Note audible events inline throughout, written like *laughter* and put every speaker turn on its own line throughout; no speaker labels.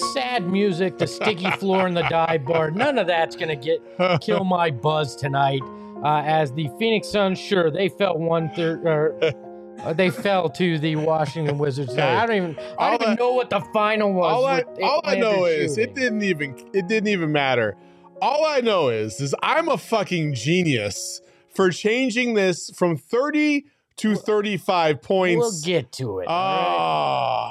The sad music, the sticky floor in the dive bar, none of that's going to get kill *laughs* my buzz tonight. Uh, as the Phoenix Suns, sure, they fell one third. Uh, they fell to the Washington Wizards. Now, I don't even. I don't even
I-
know what the final was.
all I, all I know
Atlanta
is it didn't even it didn't even matter. All I know is is I'm a fucking genius for changing this from 30 to 35 points.
We'll get to it. all right?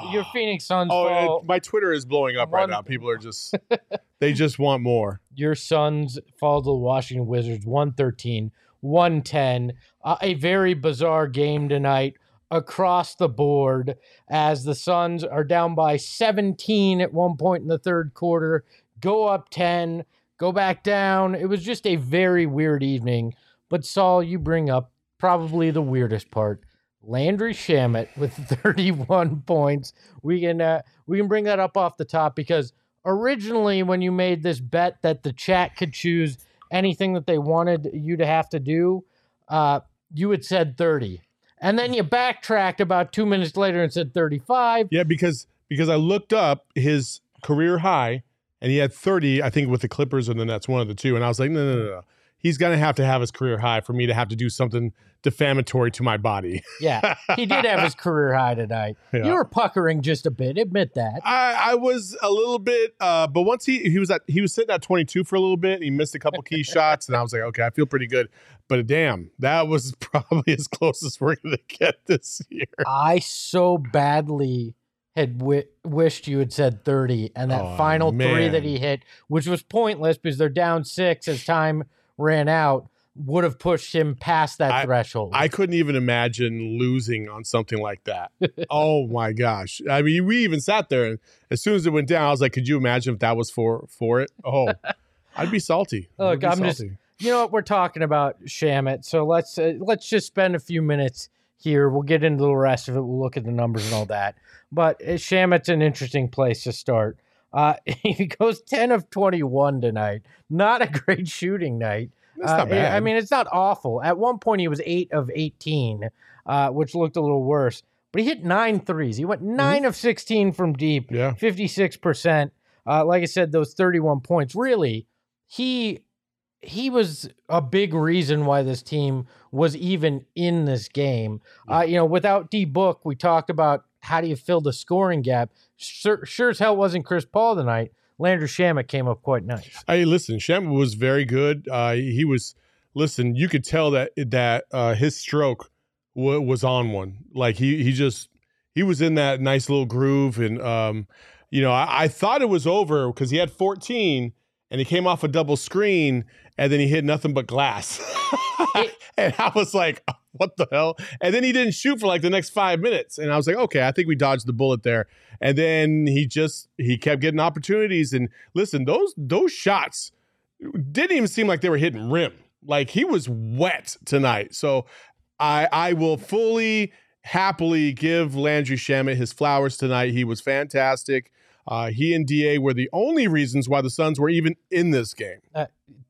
Ah.
Your Phoenix Suns
Oh,
fall.
my Twitter is blowing up right now. People are just *laughs* they just want more.
your Suns fall to the Washington Wizards 113, 110. Uh, a very bizarre game tonight across the board as the Suns are down by 17 at one point in the third quarter, go up 10, go back down. It was just a very weird evening. But Saul, you bring up probably the weirdest part. Landry Shamet with *laughs* 31 points. We can uh, we can bring that up off the top because originally when you made this bet that the chat could choose anything that they wanted you to have to do, uh, you had said 30. And then you backtracked about two minutes later and said 35.
Yeah, because because I looked up his career high and he had 30, I think, with the Clippers and the Nets, one of the two. And I was like, no, no, no, no. He's gonna have to have his career high for me to have to do something defamatory to my body. *laughs*
Yeah, he did have his career high tonight.
Yeah.
You were puckering just a bit, admit that.
I, I was a little bit, uh, but once he he was at he was sitting at 22 for a little bit. He missed a couple key *laughs* shots, and I was like, okay, I feel pretty good. But damn, that was *laughs* probably as close as we're gonna get this year.
I so badly had wi- wished you had said 30 and that
Oh,
final three that he hit, which was pointless because they're down six as time ran out, would have pushed him past that threshold.
I couldn't even imagine losing on something like that. *laughs* oh my gosh! I mean, we even sat there, and as soon as it went down, I was like, "Could you imagine if that was for for it?" Oh, *laughs* I'd be salty. I
Look,
be
I'm just you know what we're talking about Shamet. So let's uh, let's just spend a few minutes here. We'll get into the rest of it. We'll look at the numbers and all that. But uh, Shamet's an interesting place to start. Uh, *laughs* he goes 10 of 21 tonight. Not a great shooting night. Uh. I mean, it's not awful. At one point, he was 8 of 18, uh, which looked a little worse. But he hit nine threes. He went 9 of 16 from deep,
Mm-hmm. yeah,
56%. Uh, like I said, those 31 points. Really, he he was a big reason why this team was even in this game. Uh, you know, without D Book, we talked about how do you fill the scoring gap. Sure, sure as hell wasn't Chris Paul tonight. Landry Shamet came up quite nice.
Hey, listen, Shem was very good. Uh, he was. Listen, you could tell that that uh, his stroke w- was on one. Like he he just he was in that nice little groove, and um, you know, I, I thought it was over because he had 14 and he came off a double screen, and then he hit nothing but glass, *laughs* and I was like. What the hell? And then he didn't shoot for like the next five minutes, and I was like, okay, I think we dodged the bullet there. And then he just he kept getting opportunities. And listen, those those shots didn't even seem like they were hitting rim. Like he was wet tonight. So I I will fully happily give Landry Shamet his flowers tonight. He was fantastic. Uh, he and Da were the only reasons why the Suns were even in this game.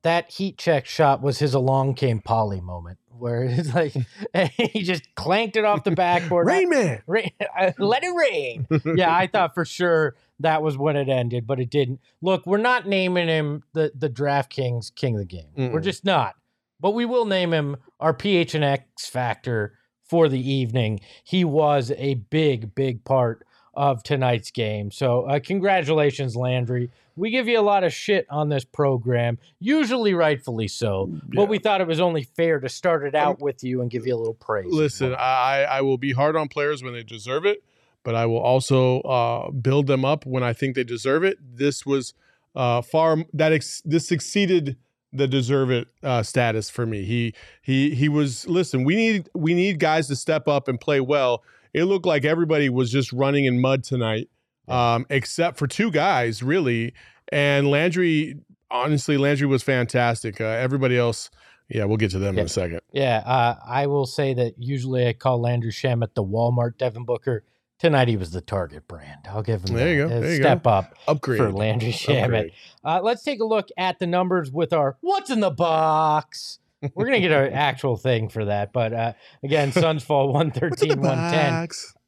That heat check shot was his along came Polly moment, where *laughs* it's like *laughs* he just clanked it off the backboard.
Rain Man. *laughs*
Rain, let it rain. yeah, I thought for sure that was when it ended, but it didn't. Look, we're not naming him the the DraftKings King of the Game. We're just not. But we will name him our PH and X factor for the evening. He was a big, big part of tonight's game. So, uh, congratulations, Landry. We give you a lot of shit on this program, usually rightfully so. But we thought it was only fair to start it out with you and give you a little praise.
Listen. I I will be hard on players when they deserve it, but I will also uh, build them up when I think they deserve it. This was uh, far that ex- this exceeded the deserve it uh, status for me. He he he was listen. We need we need guys to step up and play well. It looked like everybody was just running in mud tonight, um, except for two guys really. And Landry, honestly, Landry was fantastic. Uh, everybody else, yeah, we'll get to them
Yeah.
in a second.
Yeah, uh, I will say that usually I call Landry Shamet the Walmart Devin Booker. Tonight he was the Target brand. I'll give him
There you
that.
go,
A
there you
step up
Upgrade
for Landry Shamet. Uh, let's take a look at the numbers with our what's in the box. We're gonna get an actual thing for that, but uh, again, Suns *laughs* fall 113, 110.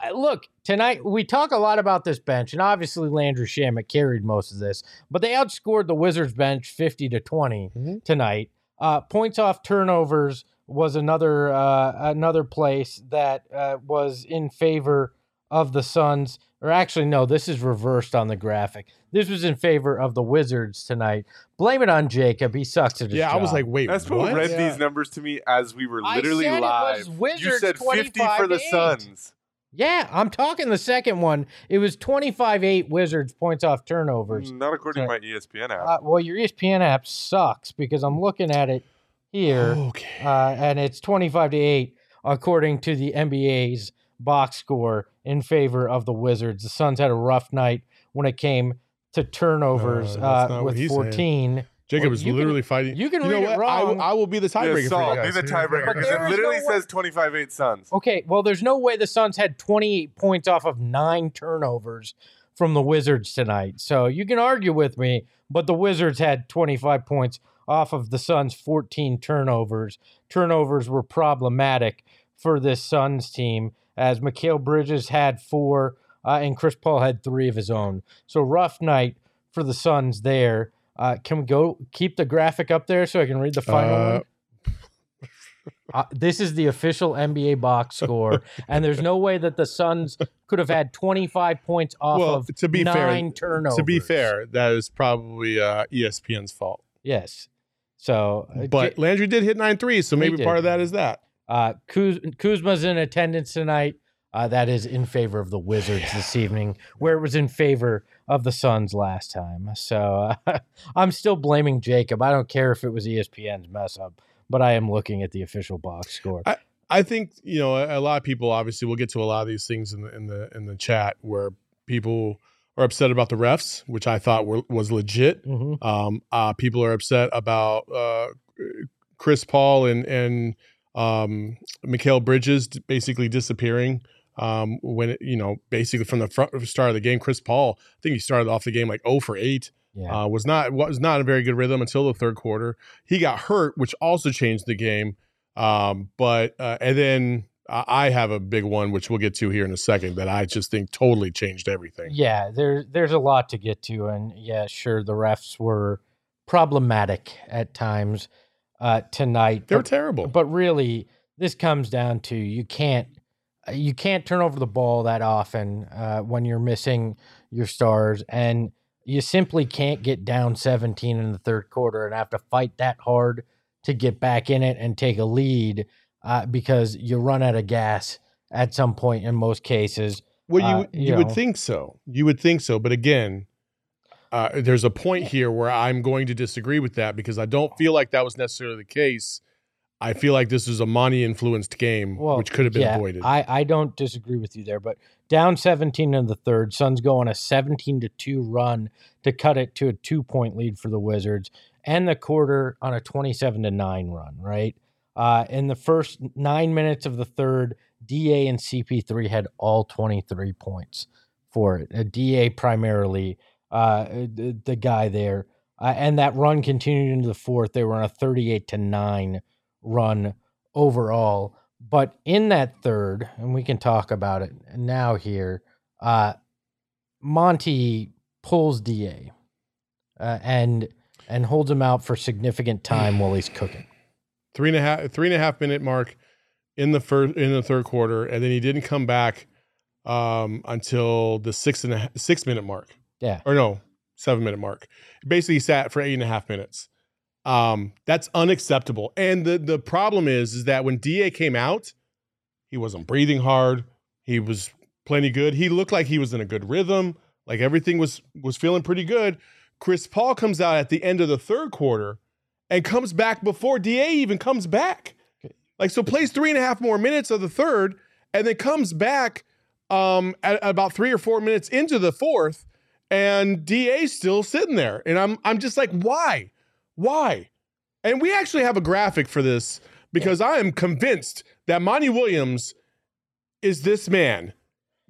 Uh, look, tonight we talk a lot about this bench, and obviously Landry Shamet carried most of this, but they outscored the Wizards bench 50 to 20
Mhm.
tonight. Uh, points off turnovers was another uh, another place that uh, was in favor of the Suns. Or actually, no, this is reversed on the graphic. This was in favor of the Wizards tonight. Blame it on Jacob. He sucks at his
Yeah, I was like, wait,
That's
what?
what read
Yeah.
these numbers to me as we were
I
literally
said it was
live. You said 50 for the
eight.
Suns.
Yeah, I'm talking the second one. It was 25 8 Wizards points off turnovers.
Not according to my ESPN app.
Uh, well, your ESPN app sucks because I'm looking at it here
Okay.
uh, and it's 25 to 8 according to the NBA's box score in favor of the Wizards. The Suns had a rough night when it came to turnovers
No,
uh, with
he's saying.
14.
Jacob
Well,
was
you can-
literally fighting.
you can
know
read it
what? I will-
wrong.
I will be the tiebreaker.
yeah,
for
Saul,
you
be
guys.
the tiebreaker
But
because
there
it
is
literally
no
says 25 8 Suns.
Okay, well, there's no way the Suns had 28 points off of nine turnovers from the Wizards tonight. So you can argue with me, but the Wizards had 25 points off of the Suns' 14 turnovers. Turnovers were problematic for this Suns team, as Mikal Bridges had four uh, and Chris Paul had three of his own. So rough night for the Suns there. Uh, can we go keep the graphic up there so I can read the final
Uh,
one? Uh, this is the official NBA box *laughs* score, and there's no way that the Suns could have had 25 points off
Well,
of
to be fair-
nine turnovers.
To be fair, that is probably uh, ESPN's fault.
yes. So,
But Landry did hit nine threes, so maybe part of that is that.
Uh, Kuz- Kuzma's in attendance tonight. Uh, that is in favor of the Wizards this evening, where it was in favor of the Suns last time. So uh, *laughs* I'm still blaming Jacob. I don't care if it was ESPN's mess up, but I am looking at the official box score.
I think you know a, a lot of people. Obviously, we'll get to a lot of these things in the in the in the chat where people are upset about the refs, which I thought were, was legit.
Mhm.
Um, uh, people are upset about uh, Chris Paul and and um, Mikal Bridges basically disappearing. Um, when it, you know, basically from the front start of the game, Chris Paul, I think he started off the game like 0 for 8.
Yeah.
Uh, was not was not a very good rhythm until the third quarter. He got hurt, which also changed the game. Um, but uh, and then I I have a big one, which we'll get to here in a second, that I just think totally changed everything.
Yeah, there there's a lot to get to, and yeah, sure, the refs were problematic at times uh, tonight.
They're
but,
terrible.
but really, this comes down to you can't you can't turn over the ball that often uh, when you're missing your stars, and you simply can't get down 17 in the third quarter and have to fight that hard to get back in it and take a lead uh, because you run out of gas at some point in most cases.
Well, you
Uh,
you,
you
would think so. You would think so, but again, uh, there's a point here where I'm going to disagree with that because I don't feel like that was necessarily the case. I feel like this is a money influenced game,
Well,
which could have been
yeah,
avoided.
I, I don't disagree with you there, but down 17 in the third, Suns go on a 17 to 2 run to cut it to a two point lead for the Wizards, and the quarter on a 27 to 9 run, right? Uh, in the first nine minutes of the third, DA and CP3 had all 23 points for it. Uh, DA primarily, uh, the, guy there. Uh, and that run continued into the fourth. They were on a 38 to 9 run overall. But in that third, and we can talk about it now here, uh, Monty pulls Da uh, and and holds him out for significant time while he's cooking.
three and a half three and a half minute mark in the first in the third quarter, and then he didn't come back um, until the six minute mark,
Yeah,
or no, seven minute mark. Basically, he sat for eight and a half minutes. Um, that's unacceptable. And the the problem is, is that when Da came out, he wasn't breathing hard. He was plenty good. He looked like he was in a good rhythm. Like everything was was feeling pretty good. Chris Paul comes out at the end of the third quarter and comes back before Da even comes back. Like so, plays three and a half more minutes of the third, and then comes back um, at, at about three or four minutes into the fourth, and Da's still sitting there, and I'm I'm just like, why, why? And we actually have a graphic for this because I am convinced that Monty Williams is this man,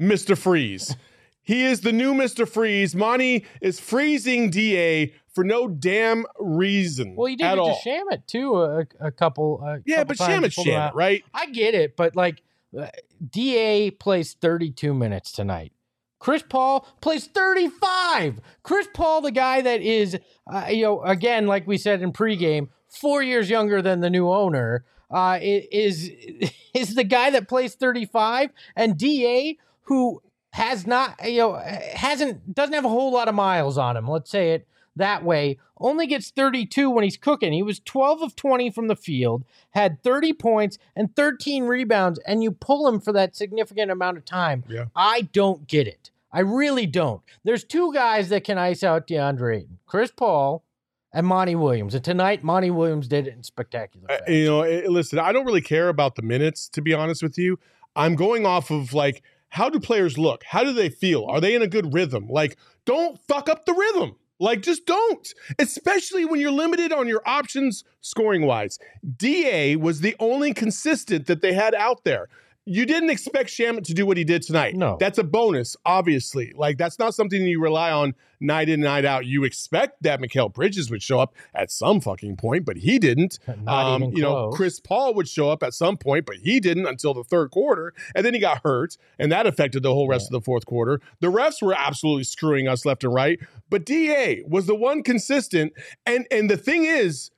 Mr. Freeze. *laughs* he is the new Mr. Freeze. Monty is freezing Da for no damn reason.
Well, he did
at
it
all.
to Shamet too. A, a couple. A
yeah,
couple
but Shamet's
Shamet,
right?
I get it, but like, uh, Da plays 32 minutes tonight. Chris Paul plays 35. Chris Paul, the guy that is, uh, you know, again, like we said in pregame, four years younger than the new owner, uh, is *laughs* is the guy that plays 35, and Da who has not, you know, hasn't doesn't have a whole lot of miles on him. Let's say it that way. Only gets 32 when he's cooking. He was 12 of 20 from the field, had 30 points and 13 rebounds, and you pull him for that significant amount of time.
Yeah.
I don't get it. I really don't. There's two guys that can ice out DeAndre Ayton Chris Paul and Monty Williams. And tonight, Monty Williams did it in spectacular
Uh,
fashion.
you know, eh, listen, I don't really care about the minutes, to be honest with you. I'm going off of like, how do players look? How do they feel? Are they in a good rhythm? Like, don't fuck up the rhythm. Like, just don't, especially when you're limited on your options scoring wise. DA was the only consistent that they had out there. You didn't expect Shamet to do what he did tonight.
No.
That's a bonus, obviously. Like, that's not something you rely on night in, night out. You expect that Mikal Bridges would show up at some fucking point, but he didn't. *laughs*
Not
Um,
even
you know. Chris Paul would show up at some point, but he didn't until the third quarter. And then he got hurt, and that affected the whole rest of the fourth quarter. The refs were absolutely screwing us left and right. But DA was the one consistent. And and the thing is,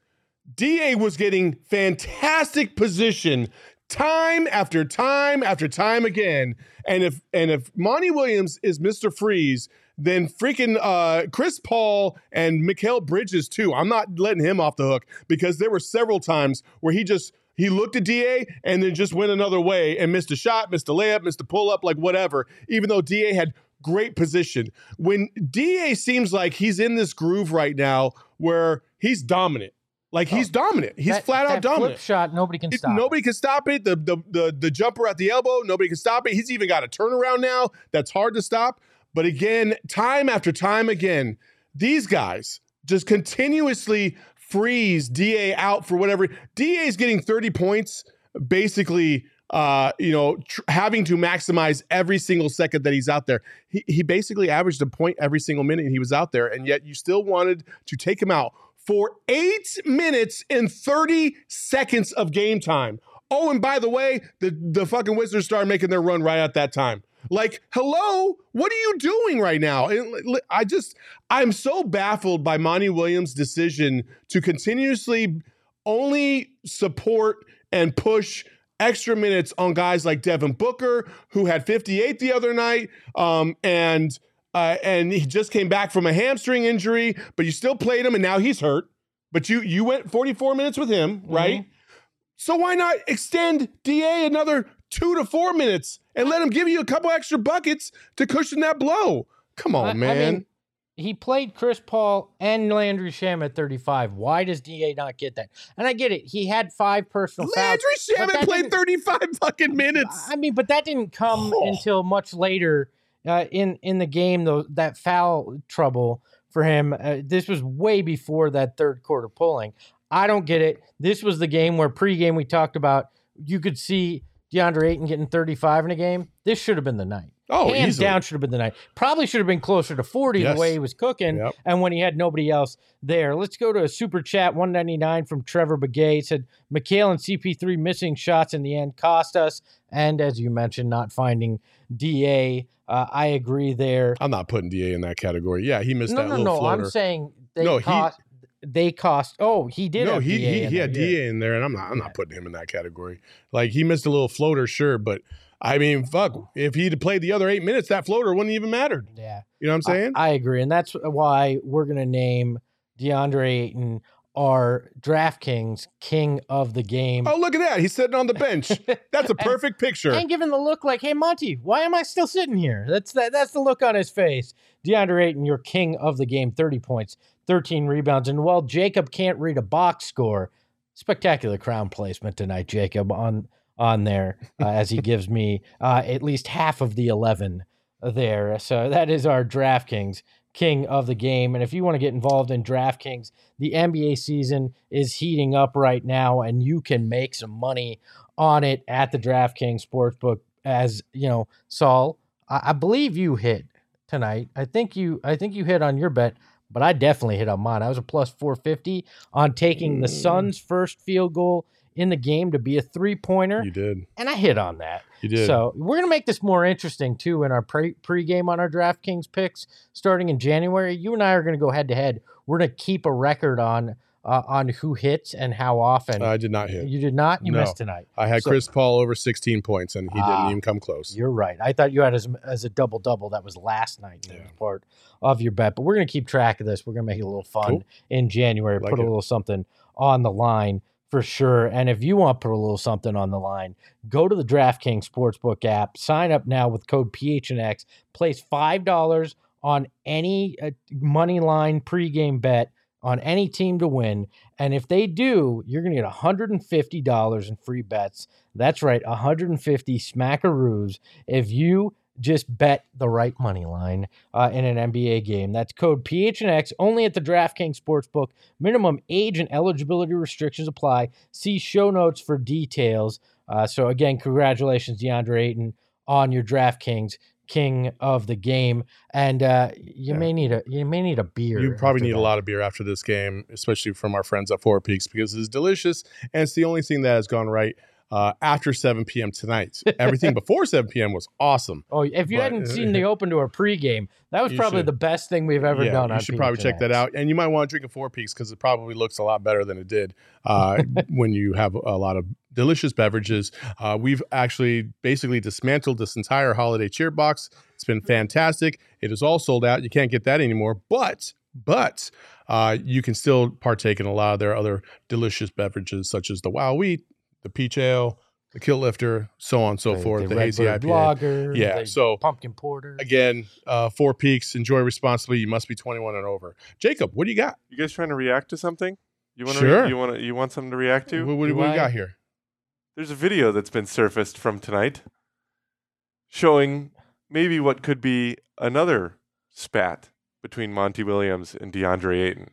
DA was getting fantastic position time after time after time again. And if and if Monty Williams is Mr. Freeze, then freaking uh, Chris Paul and Mikal Bridges too. I'm not letting him off the hook because there were several times where he just he looked at Da and then just went another way and missed a shot, missed a layup, missed a pull up, like whatever. Even though Da had great position, when Da seems like he's in this groove right now where he's dominant, like he's dominant, he's
Oh, That-
flat out
that
dominant.
Flip shot, nobody can
It-
stop.
nobody can stop it. The, the the the jumper at the elbow, nobody can stop it. He's even got a turnaround now that's hard to stop. But again, time after time again, these guys just continuously freeze Da out for whatever. Da is getting 30 points, basically. Uh, you know, tr- having to maximize every single second that he's out there. He, he basically averaged a point every single minute he was out there, and yet you still wanted to take him out for eight minutes and 30 seconds of game time. Oh, and by the way, the, the fucking Wizards started making their run right at that time. Like, hello, what are you doing right now? And I just, I'm so baffled by Monty Williams' decision to continuously only support and push extra minutes on guys like Devin Booker, who had 58 the other night, um, and uh, and he just came back from a hamstring injury, but you still played him, and now he's hurt. But you you went 44 minutes with him, right? So why not extend Da another two to four minutes and let him give you a couple extra buckets to cushion that blow? Come on,
I- I
man.
mean, he played Chris Paul and Landry Sham at 35. Why does DA not get that? And I get it. He had five personal fouls.
Landry
Shamet
played 35 fucking minutes.
I mean, but that didn't come
Oh.
until much later uh, in in the game. Though that foul trouble for him, uh, this was way before that third quarter pulling. I don't get it. This was the game where pregame we talked about. You could see DeAndre Ayton getting 35 in a game. This should have been the night.
Oh,
Hands
easily.
down should have been the night. Probably should have been closer to 40
Yes.
the way he was cooking
Yep.
and when he had nobody else there. Let's go to a super chat 199 from Trevor Begay. Said McHale and CP3 missing shots in the end cost us. And as you mentioned, not finding DA. Uh, I agree there.
I'm not putting Da in that category. Yeah, he missed
No,
that
no,
little
no.
floater.
I'm saying they
No, he-
they cost. Oh, he did.
no,
have
he
DA
he, he had
yeah.
Da in there, and I'm not I'm not putting him in that category. Like he missed a little floater, sure, but I mean, fuck, if he'd played the other eight minutes, that floater wouldn't even mattered.
Yeah.
You know what I'm saying?
I, I agree, and that's why we're gonna name DeAndre Ayton our DraftKings king of the game.
Oh, look at that. He's sitting on the bench. *laughs* That's a perfect picture.
And giving the look like, hey Monty, why am I still sitting here? That's that that's the look on his face. DeAndre Ayton, your king of the game, 30 points, 13 rebounds. And while Jacob can't read a box score, spectacular crown placement tonight, Jacob, on on there uh, *laughs* as he gives me uh, at least half of the 11 there. So that is our DraftKings king of the game. And if you want to get involved in DraftKings, the NBA season is heating up right now, and you can make some money on it at the DraftKings Sportsbook. As you know, Saul, I, I believe you hit tonight. I think you, I think you hit on your bet, but I definitely hit on mine. I was a plus four fifty on taking the
Mm.
Suns' first field goal in the game to be a three pointer,
You did.
and I hit on that.
You did.
So we're gonna make this more interesting too in our pre pregame on our DraftKings picks starting in January. You and I are gonna go head to head. We're gonna keep a record on uh, on who hits and how often.
I did not hit.
you did not. You
No.
missed tonight.
I had
So-
Chris Paul over 16 points, and he
Ah.
didn't even come close.
You're right. I thought you had as, as a double double. That was last night. That
Yeah.
was part of your bet. But we're gonna keep track of this. We're gonna make it a little fun
Cool.
in January.
Like
put a little something on the line for sure. And if you want to put a little something on the line, go to the DraftKings Sportsbook app. Sign up now with code PHNX. Place five dollars on any uh, money line pregame bet on any team to win. And if they do, you're going to get $150 in free bets. That's right, 150 smackaroos if you just bet the right money line uh, in an NBA game. That's code PHNX only at the DraftKings Sportsbook. Minimum age and eligibility restrictions apply. See show notes for details. Uh, so again, congratulations, DeAndre Ayton, on your DraftKings king of the game. And uh, you
Yeah.
may need a you may need a beer.
You probably need
that.
a lot of beer after this game, especially from our friends at Four Peaks, because it's delicious and it's the only thing that has gone right uh, after 7 p.m. tonight. Everything *laughs* before 7 p.m. was awesome.
Oh, if you
But-
hadn't *laughs* seen the open to a pregame, that was probably
should.
the best thing we've ever
yeah,
done.
you should probably check that out, and you might want to drink a Four Peaks because it probably looks a lot better than it did uh, *laughs* when you have a lot of delicious beverages. Uh, we've actually basically dismantled this entire holiday cheer box. It's been fantastic. It is all sold out. You can't get that anymore, but but uh, you can still partake in a lot of their other delicious beverages, such as the Wow Wheat, the Peach Ale, the Kilt Lifter, so on and so
The-
forth.
the
The, hazy IPA.
Lager,
Yeah,
the
so-
pumpkin porter.
Again, uh, Four Peaks. Enjoy responsibly. You must be 21 and over. Jacob, what do you got?
You guys trying to react to something? You want
Sure.
you want to you want something to react to?
What, what,
Do
what
I-
we got here?
There's a video that's been surfaced from tonight showing maybe what could be another spat between Monty Williams and DeAndre Ayton.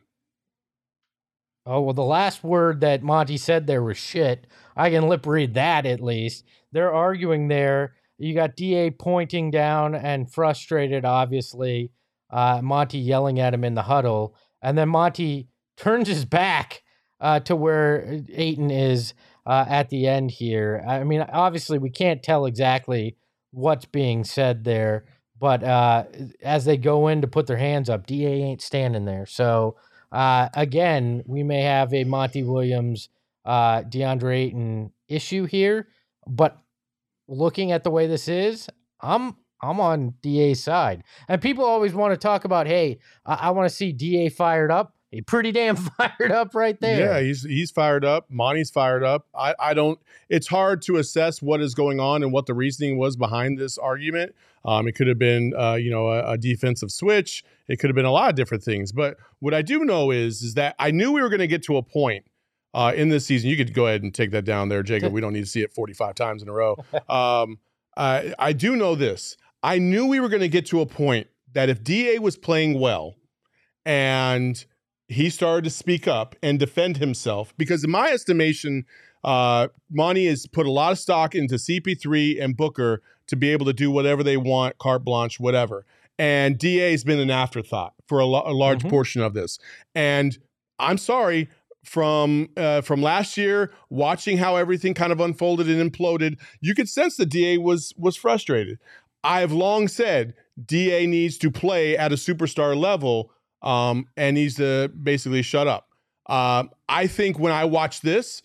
Oh well, the last word that Monty said there was shit. I can lip read that at least. They're arguing there. You got Da pointing down and frustrated, obviously. Uh, Monty yelling at him in the huddle, and then Monty turns his back uh, to where Ayton is uh, at the end here. I mean, obviously, we can't tell exactly what's being said there, but uh, as they go in to put their hands up, Da ain't standing there. So uh, again, we may have a Monty Williams, uh, DeAndre Ayton issue here, but looking at the way this is, I'm I'm on DA's side. And people always want to talk about, hey, I, I want to see DA fired up. He pretty damn *laughs* fired up right there.
Yeah, he's he's fired up. Monty's fired up. I, I don't. It's hard to assess what is going on and what the reasoning was behind this argument. Um, it could have been, uh, you know, a, a defensive switch. It could have been a lot of different things. But what I do know is, is that I knew we were going to get to a point uh, in this season. You could go ahead and take that down there, Jacob. We don't need to see it 45 times in a row. *laughs* Um, I, I do know this. I knew we were going to get to a point that if Da was playing well, and he started to speak up and defend himself because, in my estimation, uh, Monty has put a lot of stock into CP3 and Booker to be able to do whatever they want, carte blanche, whatever. And DA has been an afterthought for a, lo- a large
Mhm.
portion of this. And I'm sorry from uh, from last year, watching how everything kind of unfolded and imploded, you could sense the DA was was frustrated. I have long said DA needs to play at a superstar level um, and needs to basically shut up. Um, I think when I watch this,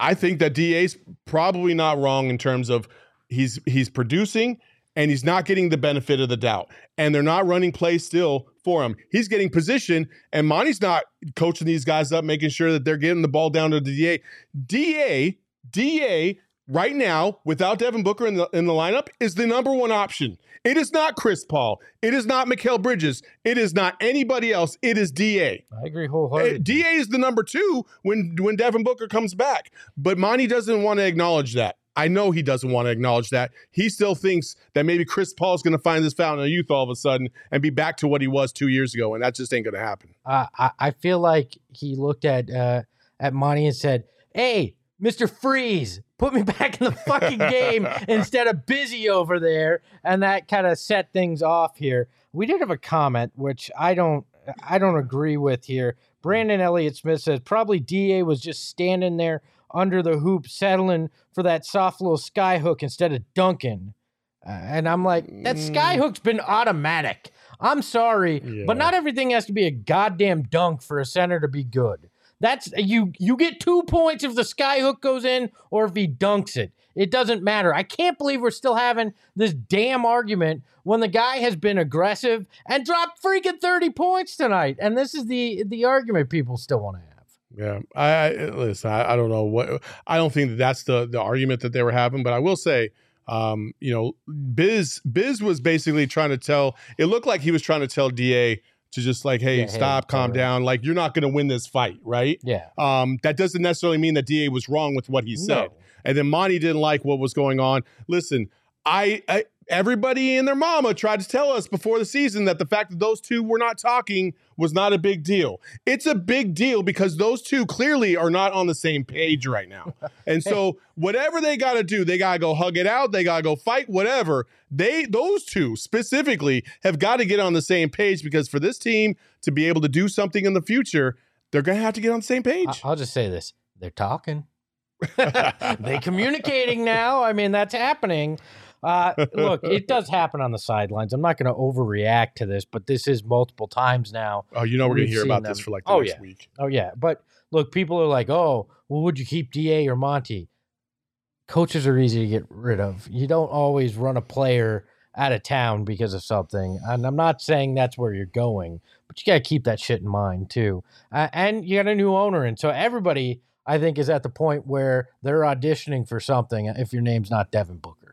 I think that DA's probably not wrong in terms of he's he's producing and he's not getting the benefit of the doubt. And they're not running plays still for him. He's getting position, and Monty's not coaching these guys up, making sure that they're getting the ball down to the DA. DA, DA, right now, without Devin Booker in the in the lineup, is the number one option. It is not Chris Paul. It is not Mikal Bridges. It is not anybody else. It is DA.
I agree wholeheartedly.
Uh, DA is the number two when when Devin Booker comes back. But Monty doesn't want to acknowledge that. I know he doesn't want to acknowledge that. He still thinks that maybe Chris Paul is going to find this fountain of youth all of a sudden and be back to what he was two years ago, and that just ain't going to happen.
Uh, I, I feel like he looked at uh, at Monty and said, "Hey, Mister Freeze, put me *laughs* back in the fucking game *laughs* instead of busy over there," and that kind of set things off here. We did have a comment which I don't I don't agree with here. Brandon Elliott Smith says probably Da was just standing there under the hoop, settling for that soft little sky hook instead of dunking. Uh, and I'm like, that sky
Mm.
hook's been automatic. I'm sorry,
Yeah.
but not everything has to be a goddamn dunk for a center to be good. That's you. You get two points if the sky hook goes in or if he dunks it. It doesn't matter. I can't believe we're still having this damn argument when the guy has been aggressive and dropped freaking thirty points tonight. And this is the the argument people still want to have.
Yeah, I, I listen. I, I don't know what. I don't think that that's the the argument that they were having, but I will say, um, you know, Biz Biz was basically trying to tell. It looked like he was trying to tell Da to just like, hey,
Yeah, hey,
stop, calm
alright.
down. Like you're not going to win this fight, right?
Yeah.
Um, that doesn't necessarily mean that Da was wrong with what he said.
No.
And then Monty didn't like what was going on. Listen, I, I everybody and their mama tried to tell us before the season that the fact that those two were not talking was not a big deal. It's a big deal because those two clearly are not on the same page right now. *laughs* And so whatever they got to do, they got to go hug it out, they got to go fight whatever. They those two specifically have got to get on the same page because for this team to be able to do something in the future, they're going to have to get on the same page.
I- I'll just say this: they're talking. *laughs* *laughs* they communicating now. I mean, that's happening. Uh, *laughs* look, it does happen on the sidelines. I'm not going to overreact to this, but this is multiple times now.
Oh, you know we're gonna hear
seen
about this for like the
Oh,
next
yeah.
week.
Oh yeah, but look, people are like, "Oh, well, would you keep Da or Monty?" Coaches are easy to get rid of. You don't always run a player out of town because of something, and I'm not saying that's where you're going, but you got to keep that shit in mind too. Uh, and you got a new owner, and so everybody, I think, is at the point where they're auditioning for something. If your name's not Devin Booker,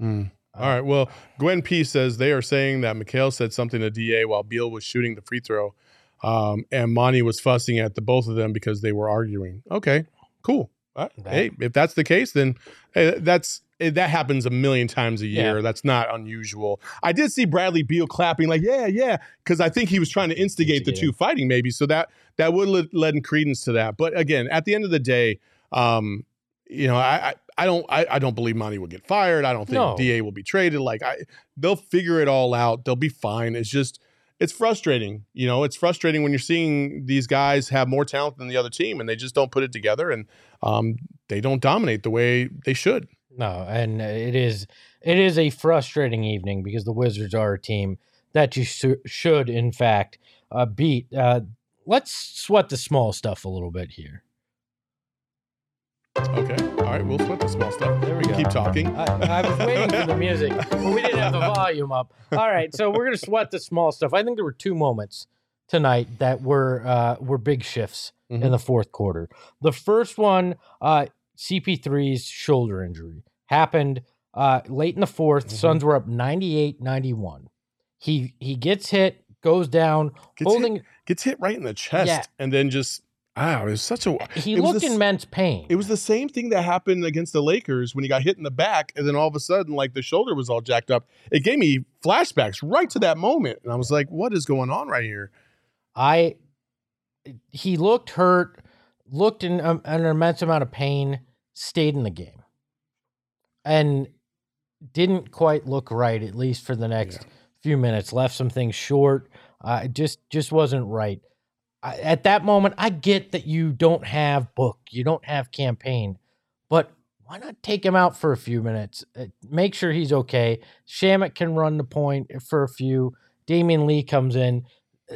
All right. Well, Gwen P says they are saying that Mikal said something to Da while Beal was shooting the free throw, um, and Monty was fussing at the both of them because they were arguing. Okay, cool. Uh,
That-
hey, if that's the case, then hey, that's eh, that happens a million times a year.
Yeah.
That's not unusual. I did see Bradley Beal clapping like, yeah, yeah, because I think he was trying to instigate the two fighting, maybe. So that that would le- lend credence to that. But again, at the end of the day, um, you know, I, I I don't I, I don't believe Monty will get fired. I don't think
No.
Da will be traded. Like I they'll figure it all out. They'll be fine. It's just it's frustrating. You know, it's frustrating when you're seeing these guys have more talent than the other team and they just don't put it together and um they don't dominate the way they should.
No, and it is it is a frustrating evening because the Wizards are a team that you sh- should, in fact, uh, beat. Uh, let's sweat the small stuff a little bit here.
Okay. All right, we'll sweat the small stuff.
There we
can
go.
keep talking.
I, I was waiting for the music, but we didn't have the volume up. All right, so we're gonna sweat the small stuff. I think there were two moments tonight that were uh, were big shifts in
Mhm.
the fourth quarter. The first one, uh, CP3's shoulder injury happened uh, late in the 4th
Mhm.
Suns were up 98-91. He he gets hit, goes down,
Gets
holding.
hit, gets hit right in the chest
Yeah.
and then just ah, it was such a
He looked
the
in immense pain.
It was the same thing that happened against the Lakers when he got hit in the back, and then all of a sudden, like the shoulder was all jacked up. It gave me flashbacks right to that moment, and I was like, "What is going on right here?"
I he looked hurt, looked in um, an immense amount of pain, stayed in the game, and didn't quite look right. At least for the next
Yeah.
few minutes, left some things short. Uh, it just just wasn't right. I, at that moment, I get that you don't have book, you don't have Cam Payne, but why not take him out for a few minutes? Uh, make sure he's okay. Shamet can run the point for a few. Damion Lee comes in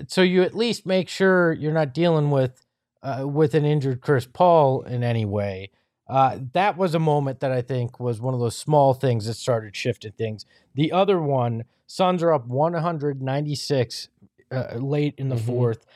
so you at least make sure you're not dealing with uh, with an injured Chris Paul in any way. Uh, that was a moment that I think was one of those small things that started shifting things. The other one, Suns are up 196 uh, late in the
Mhm.
fourth.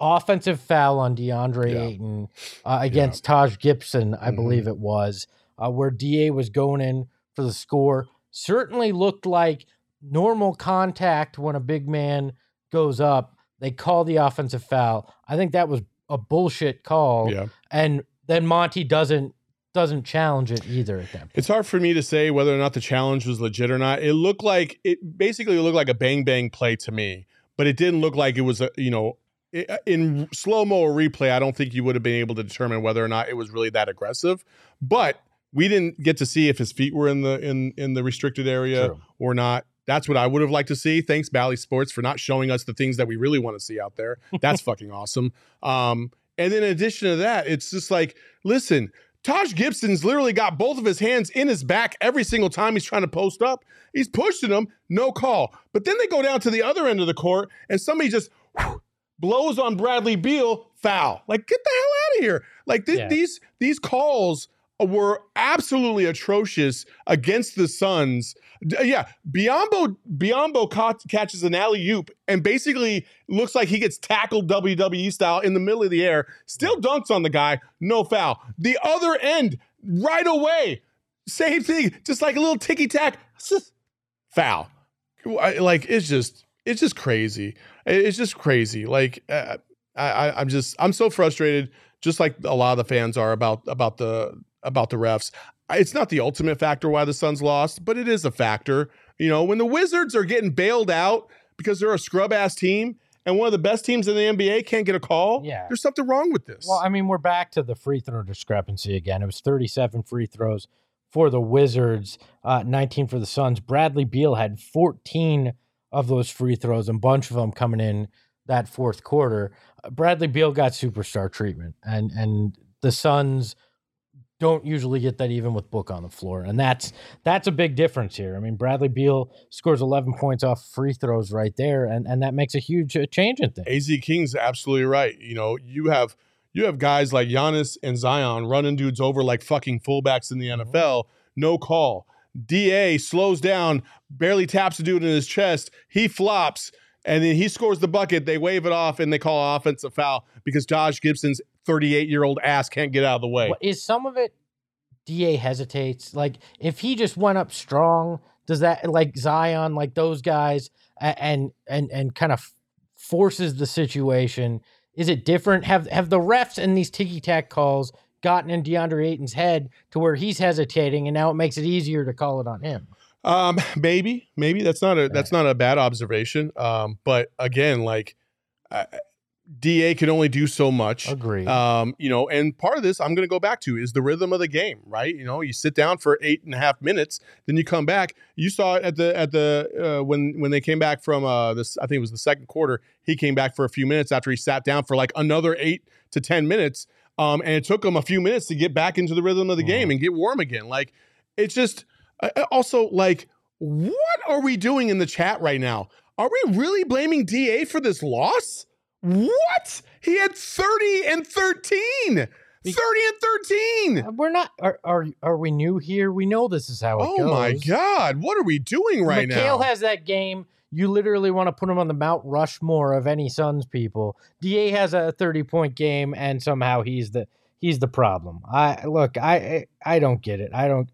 Offensive foul on DeAndre
Yeah.
Ayton uh, against Taj Gibson, I
Mhm.
believe it was, uh, where DA was going in for the score. Certainly looked like normal contact when a big man goes up. They call the offensive foul. I think that was a bullshit call,
Yeah.
and then Monty doesn't doesn't challenge it either at that point.
It's hard for me to say whether or not the challenge was legit or not. It looked like it basically looked like a bang bang play to me, but it didn't look like it was a you know in slow mo or replay. I don't think you would have been able to determine whether or not it was really that aggressive. But we didn't get to see if his feet were in the in in the restricted area
True.
or not. That's what I would have liked to see. Thanks, Bally Sports, for not showing us the things that we really want to see out there. *laughs* That's fucking awesome. Um, and then in addition to that, it's just like, listen, Taj Gibson's literally got both of his hands in his back every single time he's trying to post up. He's pushing them, no call. But then they go down to the other end of the court and somebody just whew, blows on Bradley Beal, foul. Like, get the hell out of here. Like th-
Yeah.
these these calls were absolutely atrocious against the Suns. D- yeah, Biyombo Biyombo caught, catches an alley oop and basically looks like he gets tackled WWE style in the middle of the air. Still dunks on the guy, no foul. The other end, right away, same thing, just like a little ticky tack, *laughs* foul. Like it's just it's just crazy. It's just crazy. Like uh, I, I I'm just I'm so frustrated, just like a lot of the fans are about about the about the refs. It's not the ultimate factor why the Suns lost, but it is a factor. You know, when the Wizards are getting bailed out because they're a scrub ass team and one of the best teams in the NBA can't get a call,
Yeah.
there's something wrong with this.
Well, I mean, we're back to the free throw discrepancy again. It was 37 free throws for the Wizards, uh, 19 for the Suns. Bradley Beal had 14 of those free throws, and a bunch of them coming in that fourth quarter. Uh, Bradley Beal got superstar treatment, and and the Suns don't usually get that even with Book on the floor, and that's that's a big difference here. I mean, Bradley Beal scores 11 points off free throws right there, and and that makes a huge uh, change in things.
AZ King's absolutely right. You know, you have you have guys like Giannis and Zion running dudes over like fucking fullbacks in the
Mm-hmm.
NFL. No call. Da slows down, barely taps a dude in his chest. He flops, and then he scores the bucket. They wave it off, and they call offensive foul because Taj Gibson's 38 year old ass can't get out of the way.
Is some of it Da hesitates? Like if he just went up strong, does that like Zion, like those guys, and and and kind of forces the situation? Is it different? Have have the refs and these ticky tack calls gotten in DeAndre Ayton's head to where he's hesitating, and now it makes it easier to call it on him?
Um, maybe, maybe that's not a that's not a bad observation. Um, but again, like, uh, Da can only do so much.
Agreed.
Um, you know, and part of this I'm going to go back to is the rhythm of the game, right? You know, you sit down for eight and a half minutes, then you come back. You saw it at the at the uh, when when they came back from uh this I think it was the second quarter. He came back for a few minutes after he sat down for like another eight to ten minutes. Um, and it took him a few minutes to get back into the rhythm of the game and get warm again. Like it's just uh, uh, also like what are we doing in the chat right now? Are we really blaming DA for this loss? What? He had 30 and 13. 30 and 13.
Uh, We're not. Are, are are we new here? We know this is how it
Oh
goes.
my God. What are we doing right
McHale
now?
has that game. You literally want to put him on the Mount Rushmore of any Suns people. Da has a thirty point game, and somehow he's the he's the problem. I look, I I, don't get it. I don't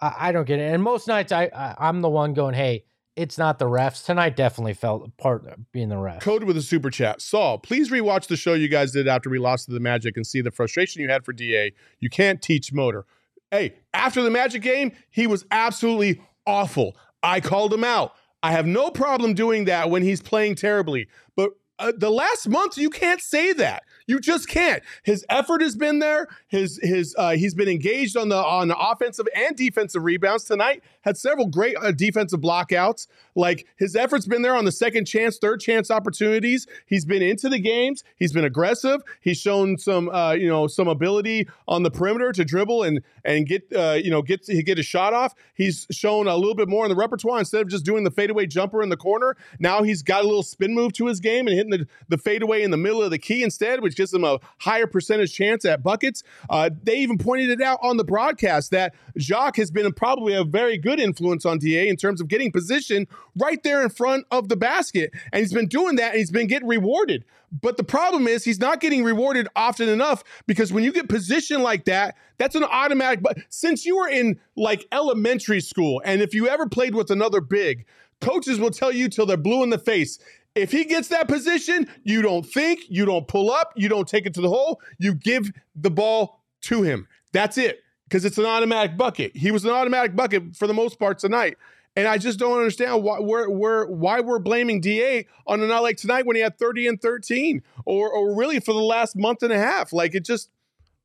I, I don't get it. And most nights, I, I I'm the one going, hey, it's not the refs. Tonight definitely felt part of being the refs.
Code with a super chat. Saul, please rewatch the show you guys did after we lost to the Magic and see the frustration you had for DA. You can't teach motor. Hey, after the Magic game, he was absolutely awful. I called him out. I have no problem doing that when he's playing terribly. But uh, the last month, you can't say that. You just can't. His effort has been there. His his uh, he's been engaged on the on the offensive and defensive rebounds tonight. Had several great uh, defensive blockouts. Like his effort's been there on the second chance, third chance opportunities. He's been into the games. He's been aggressive. He's shown some uh, you know some ability on the perimeter to dribble and and get uh, you know get get a shot off. He's shown a little bit more in the repertoire instead of just doing the fadeaway jumper in the corner. Now he's got a little spin move to his game and hitting the the fadeaway in the middle of the key instead, which which gives them a higher percentage chance at buckets. Uh, they even pointed it out on the broadcast that Jock has been probably a very good influence on DA in terms of getting position right there in front of the basket. And he's been doing that and he's been getting rewarded. But the problem is he's not getting rewarded often enough because when you get position like that, that's an automatic. But since you were in like elementary school, and if you ever played with another big, coaches will tell you till they're blue in the face. If he gets that position, you don't think, you don't pull up, you don't take it to the hole, you give the ball to him. That's it because it's an automatic bucket. He was an automatic bucket for the most part tonight. And I just don't understand why we're, we're why we're blaming Da on a night like tonight when he had 30 and 13, or or really for the last month and a half. Like it just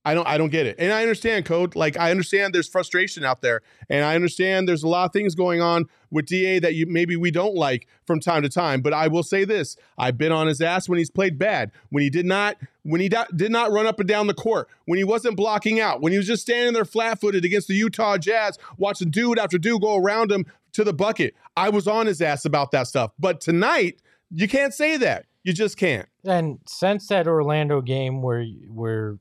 I don't I don't get it. And I understand code. Like I understand there's frustration out there. And I understand there's a lot of things going on with DA that you maybe we don't like from time to time. But I will say this. I've been on his ass when he's played bad. When he did not when he did not run up and down the court, when he wasn't blocking out, when he was just standing there flat-footed against the Utah Jazz, watching dude after dude go around him to the bucket. I was on his ass about that stuff. But tonight, you can't say that. You just can't.
And since that Orlando game where where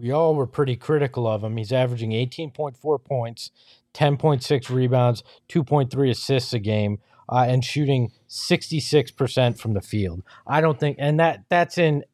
we all were pretty critical of him. He's averaging 18.4 points, 10.6 rebounds, 2.3 assists a game, uh, and shooting 66% from the field. I don't think, and that that's in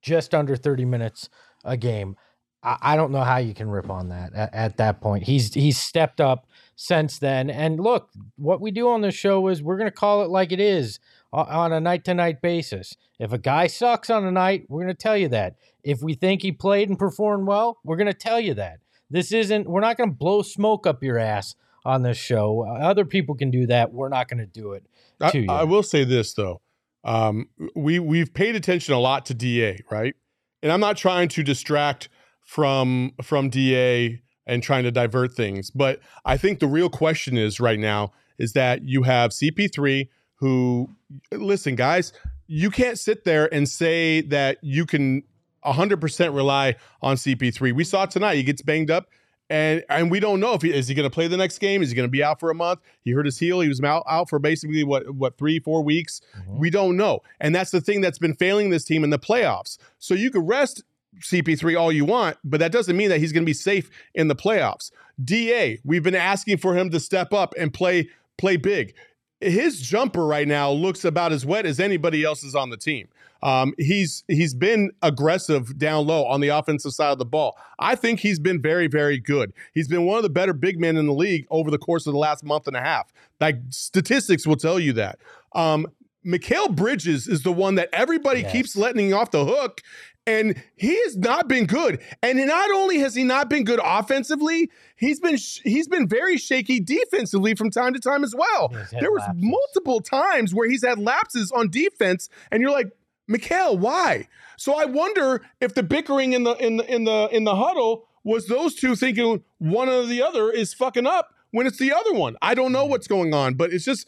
just under 30 minutes a game. I, I don't know how you can rip on that at, at that point. He's he's stepped up since then. And look, what we do on this show is we're going to call it like it is on a night to night basis. If a guy sucks on a night, we're going to tell you that. If we think he played and performed well, we're going to tell you that. This isn't, we're not going to blow smoke up your ass on this show. Other people can do that. We're not going to do it to
I,
you.
I will say this, though. Um, we, we've paid attention a lot to DA, right? And I'm not trying to distract from from DA and trying to divert things. But I think the real question is right now is that you have CP3 who listen guys, you can't sit there and say that you can 100% rely on CP3. We saw tonight he gets banged up and and we don't know if he is he going to play the next game? Is he going to be out for a month? He hurt his heel. He was out, out for basically what what three four weeks. Mm-hmm. We don't know, and that's the thing that's been failing this team in the playoffs. So you could rest CP3 all you want, but that doesn't mean that he's going to be safe in the playoffs. DA, we've been asking for him to step up and play play big. His jumper right now looks about as wet as anybody else's on the team. Um, he's he's been aggressive down low on the offensive side of the ball. I think he's been very very good. He's been one of the better big men in the league over the course of the last month and a half. Like statistics will tell you that. Um, Mikal Bridges is the one that everybody yes. keeps letting off the hook and he has not been good. And not only has he not been good offensively, he's been sh- he's been very shaky defensively from time to time as well. There was lapses. multiple times where he's had lapses on defense, and you're like, Mikal, why? So I wonder if the bickering in the in the in the in the huddle was those two thinking one or the other is fucking up when it's the other one. I don't know mm. what's going on, but it's just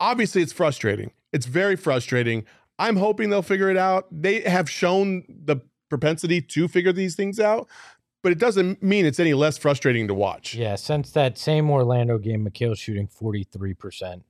obviously it's frustrating. It's very frustrating. I'm hoping they'll figure it out. They have shown the propensity to figure these things out, but it doesn't mean it's any less frustrating to watch.
Yeah, since that same Orlando game, Mikal shooting 43%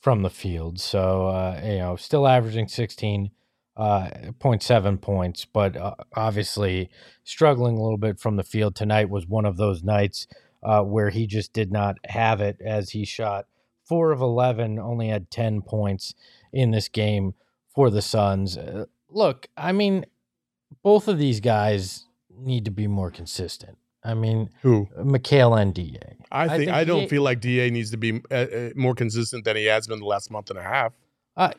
from the field. So, uh, you know, still averaging 16 uh, 0.7 points, but uh, obviously struggling a little bit from the field. Tonight was one of those nights uh, where he just did not have it as he shot four of 11, only had 10 points in this game for the Suns. Uh, look, I mean, both of these guys need to be more consistent. I mean,
who
Mikal and Da.
I think I, think I don't feel like Da needs to be uh, uh, more consistent than he has been the last month and a half.
Uh,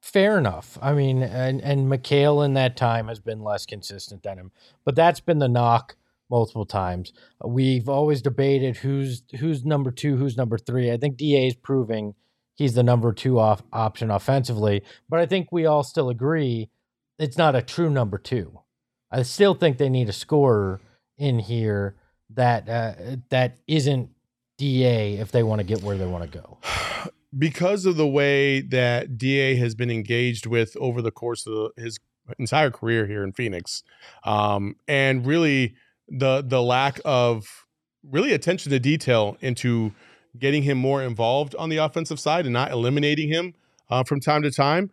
fair enough. I mean, and and Mikal in that time has been less consistent than him, but that's been the knock multiple times. We've always debated who's who's number two, who's number three. I think Da is proving he's the number two off option offensively. But I think we all still agree it's not a true number two. I still think they need a scorer in here that uh, that isn't Da if they want to get where they want to go. *sighs*
Because of the way that Da has been engaged with over the course of his entire career here in Phoenix, um, and really the the lack of really attention to detail into getting him more involved on the offensive side and not eliminating him uh, from time to time.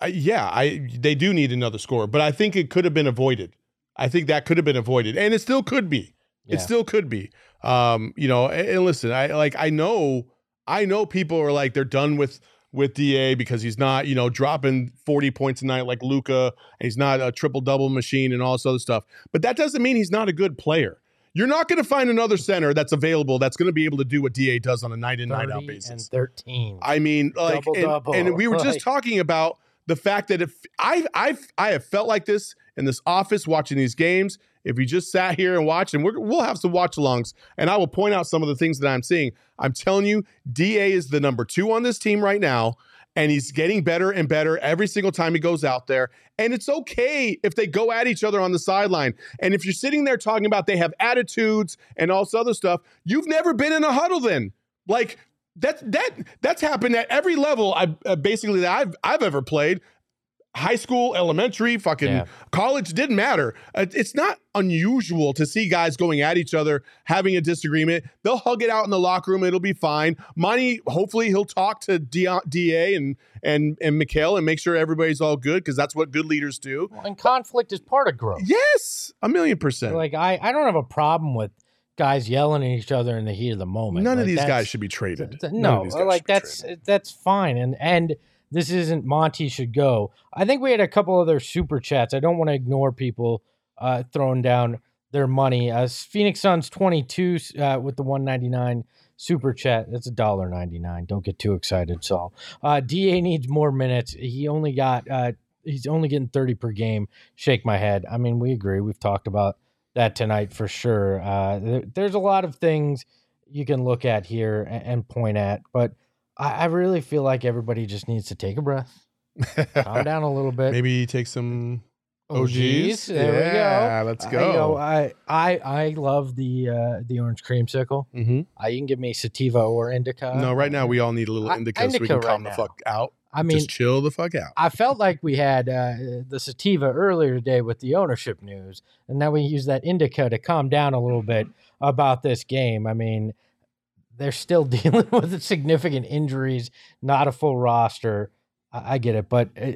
I, yeah, I they do need another score, but I think it could have been avoided. I think that could have been avoided, and it still could be.
Yeah.
It still could be. Um, you know, and, and listen, I like I know I know people are like they're done with with Da because he's not, you know, dropping 40 points a night like Luka, and he's not a triple double machine and all this other stuff. But that doesn't mean he's not a good player. You're not going to find another center that's available that's going to be able to do what Da does on a night in night out basis.
and 13.
I mean, like, and,
Double-double.
and we were just
Like-
talking about the fact that if I I've I have felt like this in this office watching these games. If you just sat here and watched, and we're, we'll have some watch alongs, and I will point out some of the things that I'm seeing. I'm telling you, Da is the number two on this team right now, and he's getting better and better every single time he goes out there. And it's okay if they go at each other on the sideline. And if you're sitting there talking about they have attitudes and all this other stuff, you've never been in a huddle then. Like that that that's happened at every level I uh, basically that I've I've ever played. High school, elementary, fucking
Yeah.
college didn't matter. Uh, It's not unusual to see guys going at each other, having a disagreement. They'll hug it out in the locker room. It'll be fine. Monty, hopefully, he'll talk to Da Da and and and Mikal and make sure everybody's all good because that's what good leaders do.
and conflict is part of growth.
Yes, a million percent.
Like I, I don't have a problem with guys yelling at each other in the heat of the moment.
None
Like,
of these guys should be traded.
th-
None
no,
of these guys
like that's that's fine. And and this isn't Monty should go. I think we had a couple other super chats. I don't want to ignore people uh, throwing down their money. Uh, Phoenix Suns twenty two uh, with the one ninety nine super chat. That's a dollar ninety nine. Don't get too excited, Saul. Uh, Da needs more minutes. He only got uh, he's only getting thirty per game. Shake my head. I mean, we agree. We've talked about that tonight for sure. Uh, there, there's a lot of things you can look at here and, and point at, but I, I really feel like everybody just needs to take a breath, calm down a little *laughs* bit.
Maybe take some
OGs.
OGs.
There we go.
Yeah, let's
I,
go.
go, I I I love the uh, the orange creamsicle.
Mhm.
Uh, you can give me sativa or indica.
no, right now we all need a little
I-
indica, so we can
right
calm the
now.
fuck out.
I mean,
Just chill the fuck out.
I felt like we had uh, the sativa earlier today with the ownership news, and now we use that indica to calm down a little bit about this game. I mean, they're still *laughs* dealing with significant injuries, not a full roster. I, get it, but uh,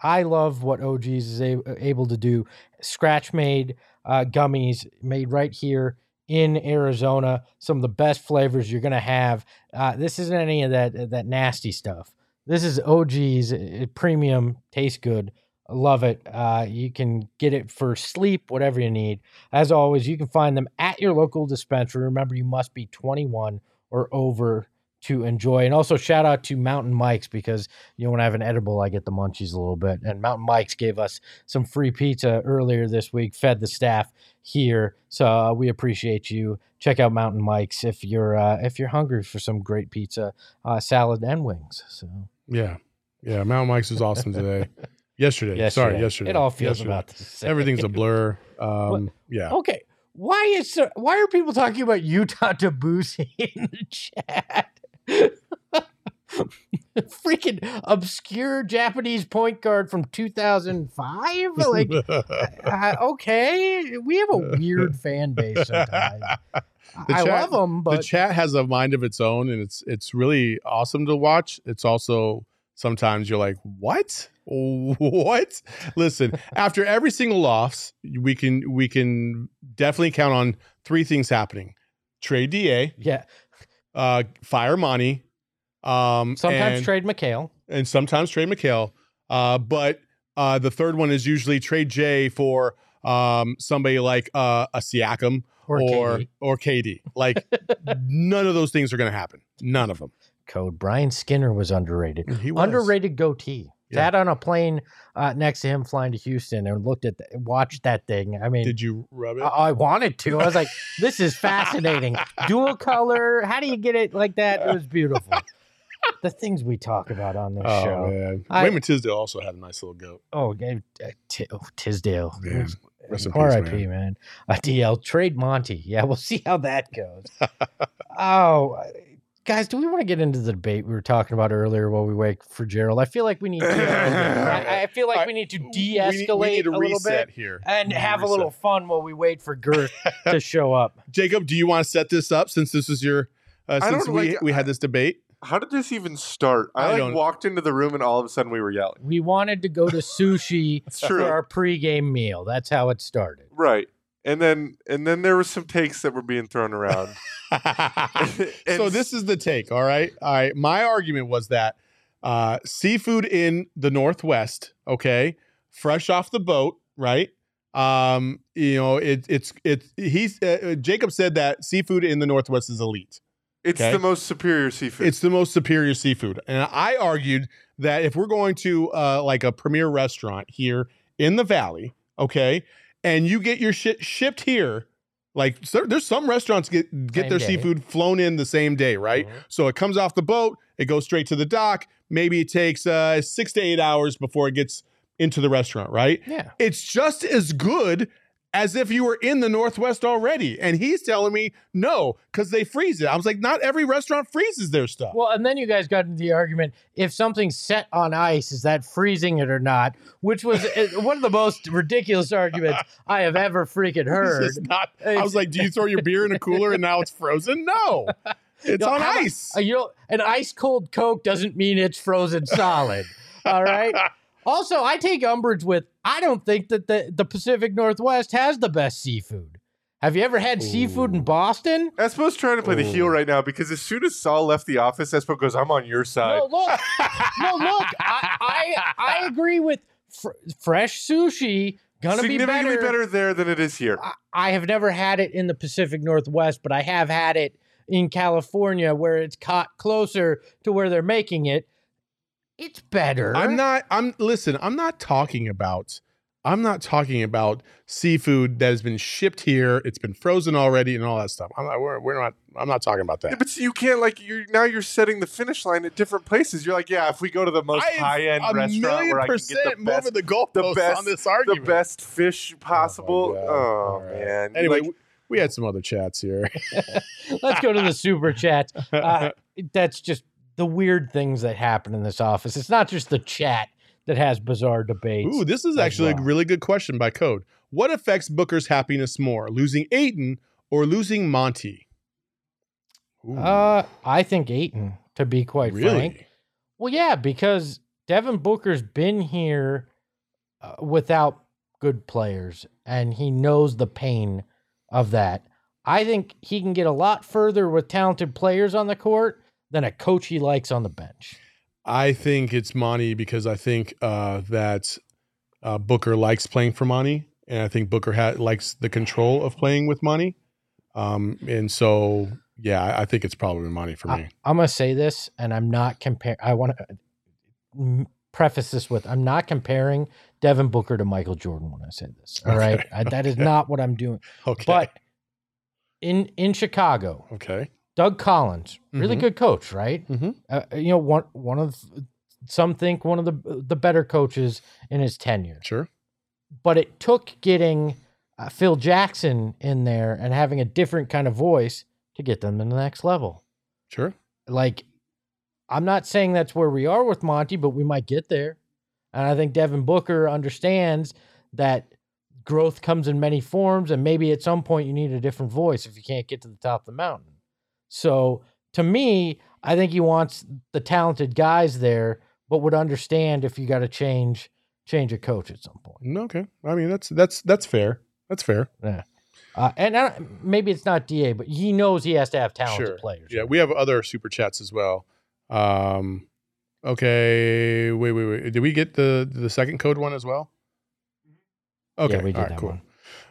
I love what OGs is a- able to do. Scratch made uh, gummies made right here in Arizona. Some of the best flavors you're gonna have. Uh, this isn't any of that that nasty stuff. This is OG's uh, premium, tastes good. Love it. Uh, you can get it for sleep, whatever you need. As always, you can find them at your local dispensary. Remember, you must be 21 or over to enjoy. And also, shout out to Mountain Mike's because you know when I have an edible, I get the munchies a little bit. And Mountain Mike's gave us some free pizza earlier this week, fed the staff here, so uh, we appreciate you. Check out Mountain Mike's if you're uh, if you're hungry for some great pizza, uh, salad, and wings. So
Yeah. Yeah. Mountain Mike's was awesome today. Yesterday. *laughs*
yesterday,
Sorry, yesterday.
it all feels
Yesterday.
about the same.
Everything's a blur. *laughs* Um, yeah.
Okay, why is there, why are people talking about Utah *laughs* Tabusi in the chat? *laughs* Freaking obscure Japanese point guard from 2005. Like, *laughs* uh, okay, we have a weird fan base sometimes.
The
I
chat-
love them,
the chat has a mind of its own and it's it's really awesome to watch. It's also sometimes you're like, "What? What?" Listen, after every single loss, we can we can definitely count on three things happening. Trade DA,
yeah,
uh fire Monty, um
sometimes
and,
trade Mikal.
and sometimes trade Mikal. Uh, but uh, the third one is usually trade Jay for um, somebody like uh, a Siakam
Or
or
KD.
or KD. Like *laughs* none of those things are going to happen. None of them.
Code Brian Skinner was underrated.
He was.
underrated goatee.
Yeah.
Sat on a plane uh, next to him flying to Houston and looked at the, watched that thing. I mean,
Did you rub it?
I, I wanted to. I was like, this is fascinating. *laughs* Dual color. How do you get it like that? It was beautiful. *laughs* the things we talk about on this
oh
show.
man,
I-
Wayman Tisdale also had a nice little goat.
Oh, uh, T- oh, Tisdale.
Man, rest in
R.I.P. Man. A DL trade Monty. Yeah, we'll see how that goes. *laughs* oh, guys, do we want to get into the debate we were talking about earlier while we wait for Gerald? I feel like we need. To, *laughs* I, I feel like we need to
We
de-escalate
we need,
a
a
little bit
here
and
We need
have a little fun while we wait for Girth to *laughs* show up.
Jacob, do you want to set this up since this is your uh, since we
like-
we had this debate?
how did this even start? I,
I
like walked into the room and all of a sudden we were yelling.
We wanted to go to sushi *laughs*
true.
for our pregame meal. That's how it started.
Right. And then and then there were some takes that were being thrown around. *laughs* *laughs*
so this is the take. All right. All right. My argument was that uh, seafood in the Northwest, okay, fresh off the boat, right? Um, you know, it, it's it's he's uh, Jacob said that seafood in the Northwest is elite.
It's
Okay.
the most superior seafood.
It's the most superior seafood, and I argued that if we're going to uh, like a premier restaurant here in the Valley, okay, and you get your shit shipped here, like so, there's some restaurants get get
Same
their
day.
seafood flown in the same day, right?
Mhm.
So it comes off the boat, it goes straight to the dock. Maybe it takes uh, six to eight hours before it gets into the restaurant, right?
Yeah.
It's just as good as if you were in the Northwest already. And he's telling me no, because they freeze it. I was like, not every restaurant freezes their stuff.
Well, and then you guys got into the argument if something's set on ice, is that freezing it or not? Which was uh, *laughs* one of the most ridiculous arguments I have ever freaking heard.
Not. I was like, do you throw your beer in a cooler and now it's frozen? No, *laughs* it's
No,
on ice.
Uh, you know, an ice cold Coke doesn't mean it's frozen solid. all right. *laughs* Also, I take umbrage with I don't think that the, the Pacific Northwest has the best seafood. Have you ever had seafood in
Ooh.
Boston?
Espo's trying to play the heel right now because as soon as Saul left the office, Espo goes, "I'm on your side."
No, look, no, look. I I, I agree with fr- fresh sushi. Gonna be
Significantly
better.
better there than it is here.
I, I have never had it in the Pacific Northwest, but I have had it in California where it's caught closer to where they're making it. It's better.
I'm not. I'm listen. I'm not talking about. I'm not talking about seafood that has been shipped here. It's been frozen already and all that stuff. I'm not. We're, we're not. I'm not talking about
Yeah,
that.
but see, you can't like you're now you're setting the finish line at different places. You're like, yeah, if we go to the most high end
a
restaurant
million
where I can
percent
get the best,
moving the goalposts
best-
on this argument, the
best fish possible.
God.
Oh,
All right.
man.
Anyway,
Like,
we, we had some other chats here. *laughs*
Let's go to the super chats. *laughs* Uh, that's just the weird things that happen in this office. It's not just the chat that has bizarre debates.
Ooh, this is actually a really good question by Code. What affects Booker's happiness more, losing Ayton or losing Monty? Ooh,
Uh, I think Ayton, to be quite
really?
frank. Well, yeah, because Devin Booker's been here uh, without good players, and he knows the pain of that. I think he can get a lot further with talented players on the court than a coach he likes on the bench.
I think it's Monty because I think uh, that uh, Booker likes playing for Monty, and I think Booker ha- likes the control of playing with Monty. Um, and so, yeah, I, think it's probably Monty for me.
I, I'm gonna say this, and I'm not compare. I want to preface this with I'm not comparing Devin Booker to Michael Jordan when I say this. All right,
Okay.
I, that is not what I'm doing.
okay.
But in in Chicago,
okay.
Doug Collins, really
Mhm.
good coach, right?
Mhm.
Uh, you know, one one of some think one of the the better coaches in his tenure.
Sure.
But it took getting uh, Phil Jackson in there and having a different kind of voice to get them to the next level.
Sure.
Like, I'm not saying that's where we are with Monty, but we might get there. And I think Devin Booker understands that growth comes in many forms, and maybe at some point you need a different voice if you can't get to the top of the mountain. So to me, I think he wants the talented guys there, but would understand if you got to change change a coach at some point.
Okay. I mean, that's that's that's fair. That's fair.
Uh, and I, maybe it's not Da, but he knows he has to have talented
Sure.
players.
Yeah, we have other super chats as well. Um, okay, wait, wait, wait. Did we get the the second code one as well? Okay,
yeah, we did
all right,
that
cool.
one.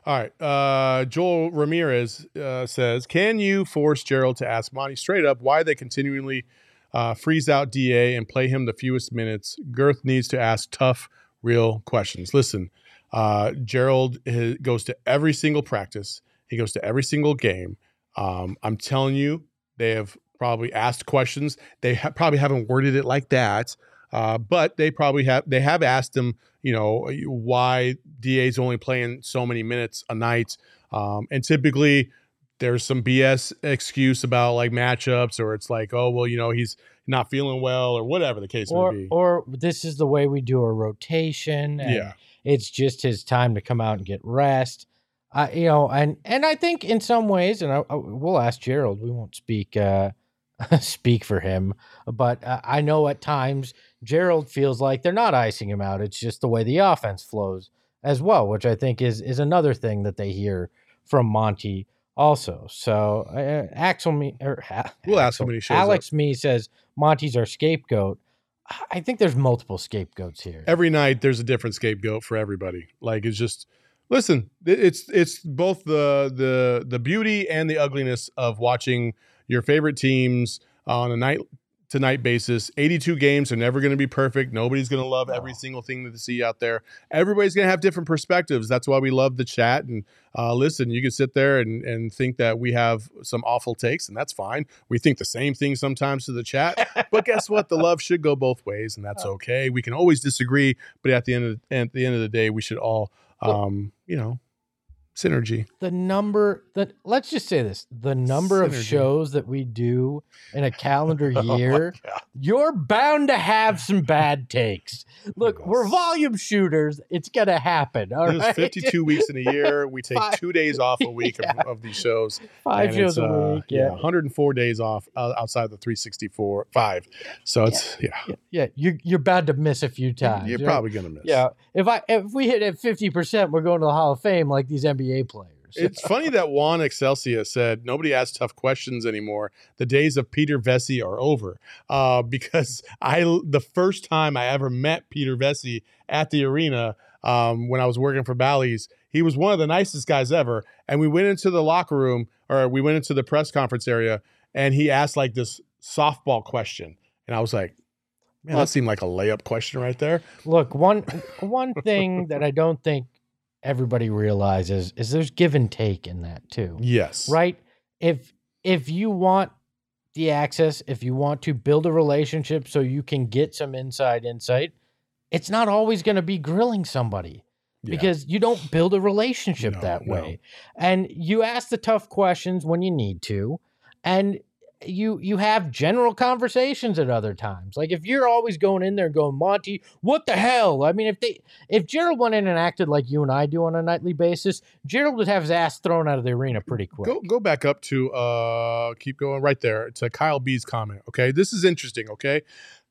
All right. Uh, Joel Ramirez uh, says, "Can you force Gerald to ask Monty straight up why they continually uh, freeze out Da and play him the fewest minutes? Girth needs to ask tough, real questions. Listen, uh, Gerald uh, goes to every single practice. He goes to every single game. Um, I'm telling you, they have probably asked questions. They ha- probably haven't worded it like that, uh, but they probably have. They have asked him, you know, why DA's only playing so many minutes a night, um, and typically there's some BS excuse about like matchups, or it's like, oh well, you know, he's not feeling well, or whatever the case
Or,
may be.
or this is the way we do a rotation. And
yeah,
it's just his time to come out and get rest. Uh, you know, and and I think in some ways, and I, I- we'll ask Gerald. We won't speak uh, *laughs* speak for him, but uh, I know at times Gerald feels like they're not icing him out. It's just the way the offense flows as well, which I think is is another thing that they hear from Monty also. So uh, Axel me or
We'll ask him when he shows
Alex me says Monty's our scapegoat. I think there's multiple scapegoats here.
every night there's a different scapegoat for everybody. Like it's just listen, it's it's both the the the beauty and the ugliness of watching your favorite teams on a night to night basis. 82 games are never going to be perfect. Nobody's going to love every single thing that they see out there. Everybody's going to have different perspectives. That's why we love the chat and uh, listen, you can sit there and, and think that we have some awful takes, and that's fine. We think the same thing sometimes to the chat, but guess what? The love should go both ways, and that's okay. We can always disagree, but at the end of the, at the end of the day, we should all, um, you know, synergy.
the number that let's just say this the number of shows that we do in a calendar *laughs*
Oh
year
God.
you're bound to have some bad takes look we're volume shooters it's gonna happen all
There's
right
52 weeks in a year. We take
Five-
two days off a week *laughs*
Yeah.
of, of these shows.
five shows a
uh,
week yeah
104 days off uh, outside the 364 five. So it's yeah,
yeah, yeah. you're, you're bound to miss a few times
you're
right?
probably gonna miss.
yeah if i if we hit at 50% we're going to the hall of fame like these nba players
It's funny that Juan Excelsia said nobody asks tough questions anymore. The days of Peter Vecsey are over. Uh, because I the first time I ever met Peter Vecsey at the arena um, when I was working for Bally's, he was one of the nicest guys ever. And we went into the locker room or we went into the press conference area and he asked like this softball question. And I was like, man, that seemed like a layup question right there.
Look, one one thing that I don't think everybody realizes is there's give and take in that too.
Yes.
Right? If if you want the access, if you want to build a relationship so you can get some inside insight, it's not always going to be grilling somebody
Yeah.
because you don't build a relationship
No,
that
no.
way. And you ask the tough questions when you need to and you you have general conversations at other times. Like if you're always going in there and going, Monty, what the hell? I mean, if they if Gerald went in and acted like you and I do on a nightly basis, Gerald would have his ass thrown out of the arena pretty quick.
Go go back up to uh keep going right there to Kyle B's comment. Okay. This is interesting, okay?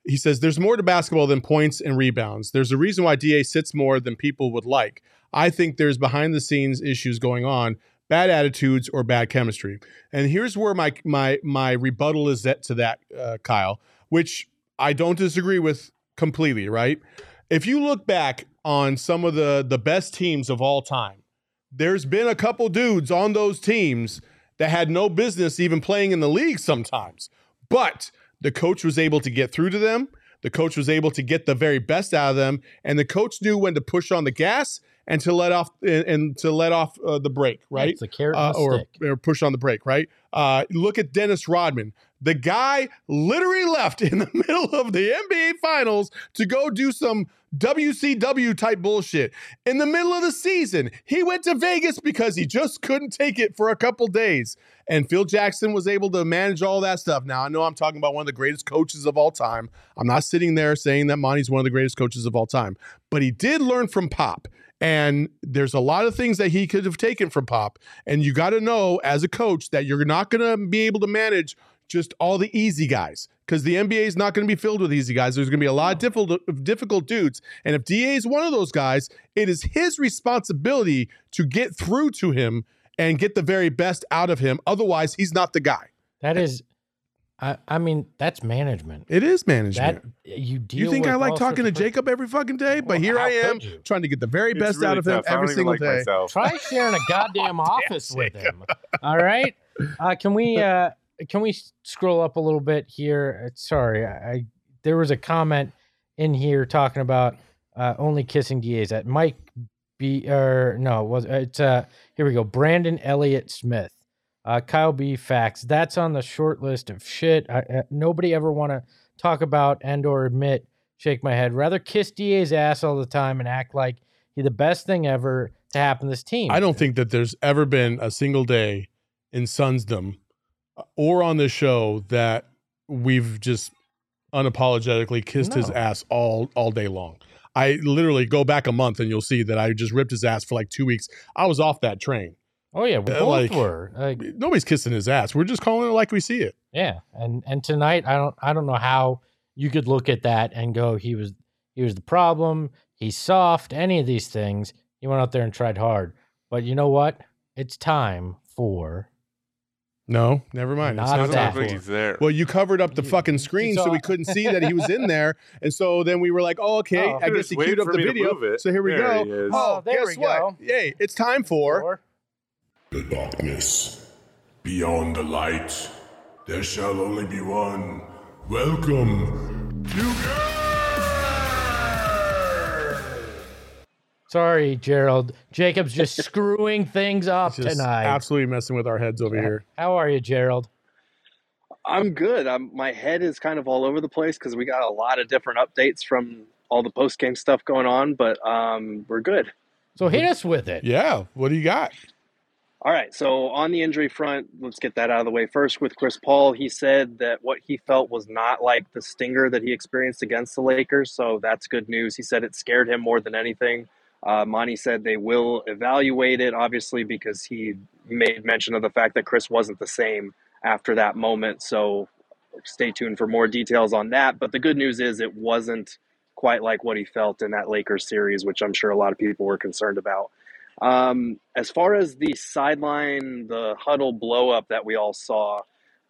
He says there's more to basketball than points and rebounds. There's a reason why DA sits more than people would like. I think there's behind the scenes issues going on, bad attitudes or bad chemistry. And here's where my my my rebuttal is to that uh, Kyle, which I don't disagree with completely, right? If you look back on some of the the best teams of all time, there's been a couple dudes on those teams that had no business even playing in the league sometimes. But the coach was able to get through to them. The coach was able to get the very best out of them, and the coach knew when to push on the gas and to let off and, and to let off uh, the brake, right?
It's the carrot
uh, or,
stick.
or push on the brake, right? Uh, look at Dennis Rodman. The guy literally left *laughs* in the middle of the NBA Finals to go do some WCW type bullshit. In the middle of the season, he went to Vegas because he just couldn't take it for a couple days. And Phil Jackson was able to manage all that stuff. Now, I know I'm talking about one of the greatest coaches of all time. I'm not sitting there saying that Monty's one of the greatest coaches of all time, but he did learn from Pop. And there's a lot of things that he could have taken from Pop. And you got to know as a coach that you're not going to be able to manage just all the easy guys because the NBA is not going to be filled with easy guys. There's going to be a lot of difficult, difficult dudes. And if DA is one of those guys, it is his responsibility to get through to him and get the very best out of him. Otherwise, he's not the guy.
That is I, I mean, that's management.
It is management.
That you deal
you think
with
I like talking to Jacob every fucking day? But
Well,
here I am trying to get the very
It's
best
really
out of him
tough. I
every single
like
day.
myself.
Try sharing a *laughs* goddamn office with him. All right. Uh, can we *laughs* uh, can we scroll up a little bit here? Uh, Sorry, I, I there was a comment in here talking about uh, only kissing DAs. That Mike B or no, it was it's uh here we go. Brandon Elliott Smith, uh, Kyle B. Facts. That's on the short list of shit. I, uh, nobody ever want to talk about and or admit. Shake my head. Rather kiss DA's ass all the time and act like he the best thing ever to happen to this team.
I don't think that there's ever been a single day in Sunsdom uh, or on this show that we've just unapologetically kissed his ass all all day long. I literally go back a month and you'll see that I just ripped his ass for like two weeks. I was off that train.
Oh yeah, we
Uh,
both
like-
were. Like,
Nobody's kissing his ass. We're just calling it like we see it.
yeah, and and tonight I don't I don't know how you could look at that and go he was he was the problem. He's soft. Any of these things. He went out there and tried hard. But you know what? It's time for
No, never mind. It's
Not
not
that.
that for.
he's there.
Well, you covered up the *laughs*
You-
fucking screen so we *laughs* couldn't see that he was in there. And so then we were like, oh, okay.
Oh.
I guess he queued up the video.
move it.
So here we
There
go.
he.
Oh,
Oh, there
guess
we
what?
go.
Yay, it's time for.
For
The darkness. Beyond the light, there shall only be one. Welcome to
Sorry, Gerald. Jacob's just *laughs* screwing things up
Just
tonight.
absolutely messing with our heads over here.
How are you, Gerald?
I'm good. I'm, my head is kind of all over the place because we got a lot of different updates from all the post game stuff going on, but um, we're good.
So hit us with it.
Yeah. What do you got?
All right. So on the injury front, let's get that out of the way first. With Chris Paul, he said that what he felt was not like the stinger that he experienced against the Lakers. So that's good news. He said it scared him more than anything. Uh, Monty said they will evaluate it, obviously, because he made mention of the fact that Chris wasn't the same after that moment. So stay tuned for more details on that. But the good news is it wasn't quite like what he felt in that Lakers series, which I'm sure a lot of people were concerned about. Um, as far as the sideline, the huddle blow up that we all saw,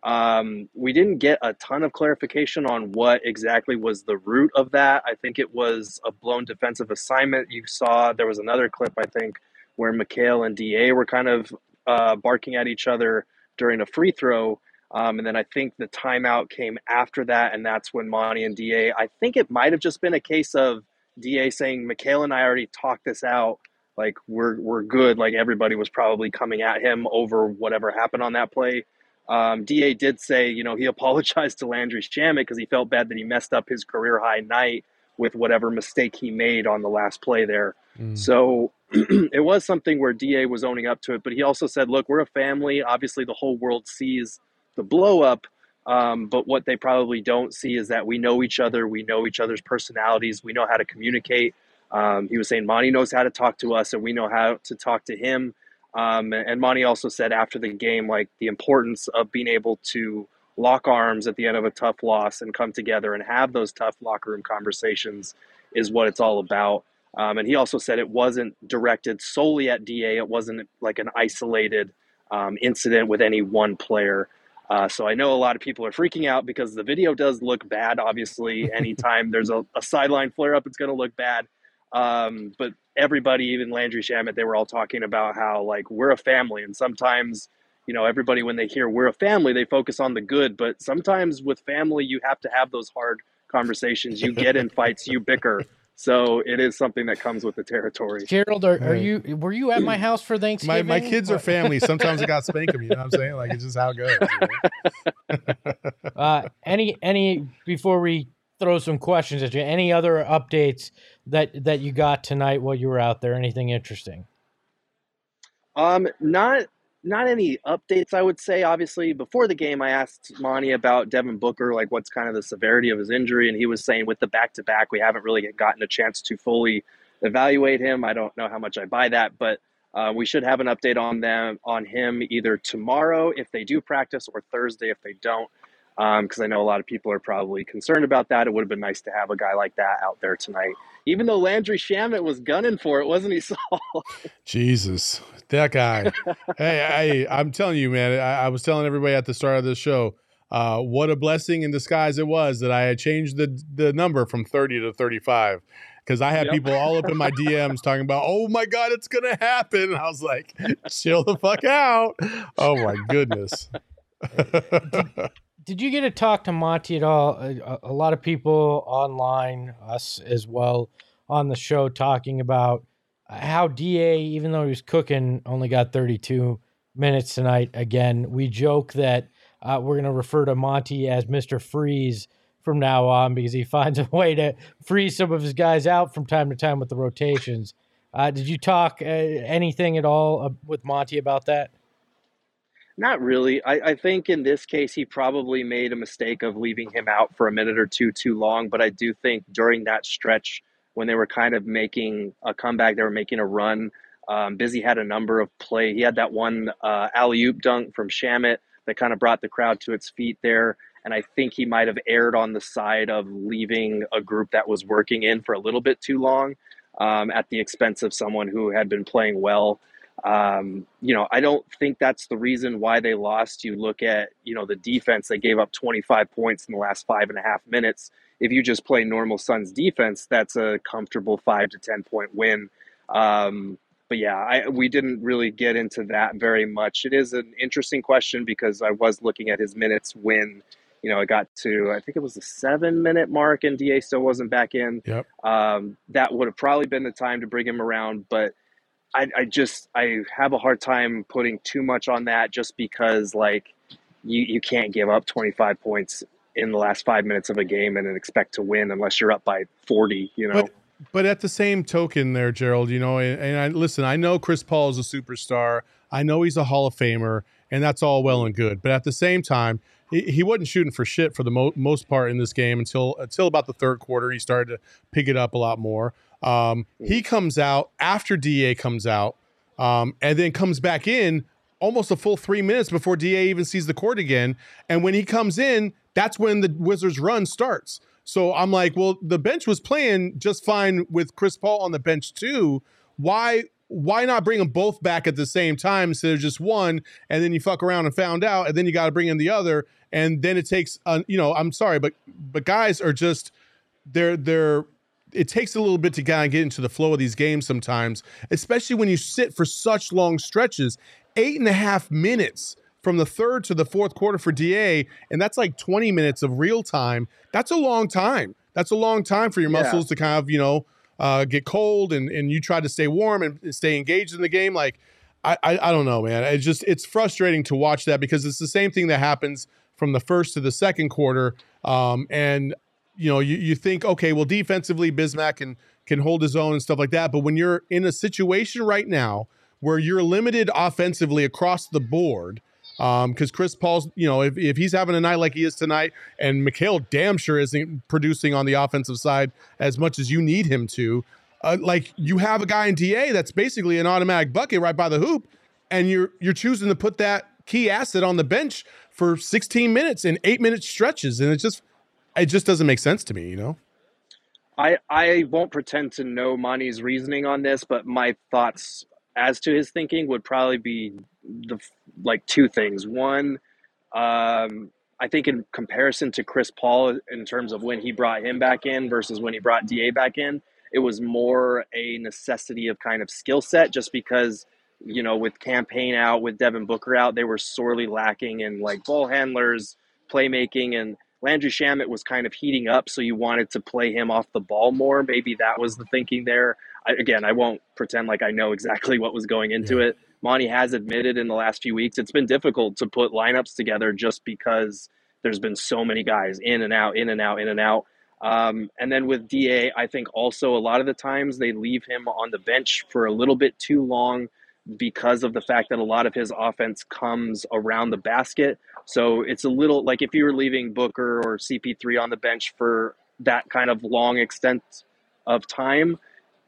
um, we didn't get a ton of clarification on what exactly was the root of that. I think it was a blown defensive assignment. You saw there was another clip, I think, where Mikal and DA were kind of uh, barking at each other during a free throw. Um, and then I think the timeout came after that, and that's when Monty and DA. I think it might have just been a case of DA saying, "Mikal and I already talked this out. Like we're we're good." Like everybody was probably coming at him over whatever happened on that play. Um, Da did say, you know, he *laughs* apologized to Landry Shamet because he felt bad that he messed up his career high night with whatever mistake he made on the last play there.
Mm.
So *clears throat* it was something where Da was owning up to it, but he also said, "Look, we're a family. Obviously, the whole world sees the blow up, um, but what they probably don't see is that we know each other. We know each other's personalities. We know how to communicate." Um, he was saying Monty knows how to talk to us, and we know how to talk to him. Um, and Monty also said after the game, like the importance of being able to lock arms at the end of a tough loss and come together and have those tough locker room conversations is what it's all about. Um, and he also said it wasn't directed solely at DA. It wasn't like an isolated um, incident with any one player. Uh, so I know a lot of people are freaking out because the video does look bad. Obviously, *laughs* anytime there's a, a sideline flare up, it's going to look bad. Um, but everybody, even Landry Shamet, they were all talking about how like we're a family, and sometimes you know everybody when they hear we're a family, they focus on the good. But sometimes with family, you have to have those hard conversations. You get in fights, you bicker. So it is something that comes with the territory.
Gerald, are, are you were you at my *clears throat* house for Thanksgiving?
my kids are family. *laughs* Sometimes I got to spank them. You know what I'm saying? Like it's just how it goes. you know? *laughs*
uh, any any before we throw some questions at you, any other updates that that you got tonight while you were out there? Anything interesting?
Um, not not any updates. I would say. Obviously, before the game, I asked Monty about Devin Booker, like what's kind of the severity of his injury, and he was saying with the back to back, we haven't really gotten a chance to fully evaluate him. I don't know how much I buy that, but uh, we should have an update on them on him either tomorrow if they do practice or Thursday if they don't. Because I know a lot of people are probably concerned about that. It would have been nice to have a guy like that out there tonight. Even though Landry Shamet was gunning for it, wasn't he, *laughs* Saul?
Jesus, that guy. *laughs* hey, I, I'm telling you, man. I, I was telling everybody at the start of this show, uh, what a blessing in disguise it was that I had changed the the number from 30 to 35 because I had
Yep.
people all up in my DMs talking about, oh my god, it's gonna happen. And I was like, chill the fuck out. Oh my goodness. *laughs*
Did you get to talk to Monty at all? A, a lot of people online, us as well, on the show talking about how Da, even though he was cooking, only got 32 minutes tonight. Again, we joke that uh, we're going to refer to Monty as Mr. Freeze from now on because he *laughs* finds a way to freeze some of his guys out from time to time with the rotations. Uh, did you talk uh, anything at all uh, with Monty about that?
Not really. I, I think in this case, he probably made a mistake of leaving him out for a minute or two too long. But I do think during that stretch, when they were kind of making a comeback, they were making a run. Um, Busy had a number of play. He had that one uh, alley oop dunk from Shamet that kind of brought the crowd to its feet there. And I think he might have erred on the side of leaving a group that was working in for a little bit too long um, at the expense of someone who had been playing well. Um, you know, I don't think that's the reason why they lost. You look at, you know, the defense, they gave up 25 points in the last five and a half minutes. If you just play normal Suns defense, that's a comfortable five to 10 point win. Um, but yeah, I, we didn't really get into that very much. It is an interesting question because I was looking at his minutes when, you know, it got to I think it was the seven minute mark and Da still wasn't back in.
Yep.
Um, that would have probably been the time to bring him around, but I, I just I have a hard time putting too much on that just because like you, you can't give up 25 points in the last five minutes of a game and expect to win unless you're up by 40, you know.
But but at the same token, there, Gerald, you know, and, and I listen. I know Chris Paul is a superstar. I know he's a Hall of Famer, and that's all well and good. But at the same time, he, he wasn't shooting for shit for the mo- most part in this game until until about the third quarter. He started to pick it up a lot more. Um, he comes out after Da comes out, um, and then comes back in almost a full three minutes before Da even sees the court again. And when he comes in, that's when the Wizards' run starts. So I'm like, well, the bench was playing just fine with Chris Paul on the bench too. Why why not bring them both back at the same time instead of just one and then you fuck around and found out and then you got to bring in the other and then it takes uh, you know i'm sorry but but guys are just they're they're it takes a little bit to kind of get into the flow of these games sometimes especially when you sit for such long stretches. Eight and a half minutes from the third to the fourth quarter for da and that's like 20 minutes of real time that's a long time. That's a long time for your
Yeah.
muscles to kind of you know uh, get cold and and you try to stay warm and stay engaged in the game like I, I I don't know man. It's just it's frustrating to watch that because it's the same thing that happens from the first to the second quarter um, and you know you, you think okay well defensively Bismack can can hold his own and stuff like that. But when you're in a situation right now where you're limited offensively across the board because Chris Paul's, you know, if, if he's having a night like he is tonight, and Mikal damn sure isn't producing on the offensive side as much as you need him to, uh, like you have a guy in DA that's basically an automatic bucket right by the hoop, and you're you're choosing to put that key asset on the bench for 16 minutes and eight minute stretches, and it's just it just doesn't make sense to me, you know.
I I won't pretend to know Monty's reasoning on this, but my thoughts as to his thinking would probably be the like two things. One, um, I think in comparison to Chris Paul, in terms of when he brought him back in versus when he brought Da back in, it was more a necessity of kind of skill set, just because you know with Cam Payne out, with Devin Booker out, they were sorely lacking in like ball handlers, playmaking, and Landry Shamet was kind of heating up, so you wanted to play him off the ball more. Maybe that was the thinking there. I, again, I won't pretend like I know exactly *laughs* what was going into
Yeah.
it. Monty has admitted in the last few weeks it's been difficult to put lineups together just because there's been so many guys in and out, in and out, in and out. Um, and then with DA, I think also a lot of the times they leave him on the bench for a little bit too long because of the fact that a lot of his offense comes around the basket. So it's a little like if you were leaving Booker or CP3 on the bench for that kind of long extent of time,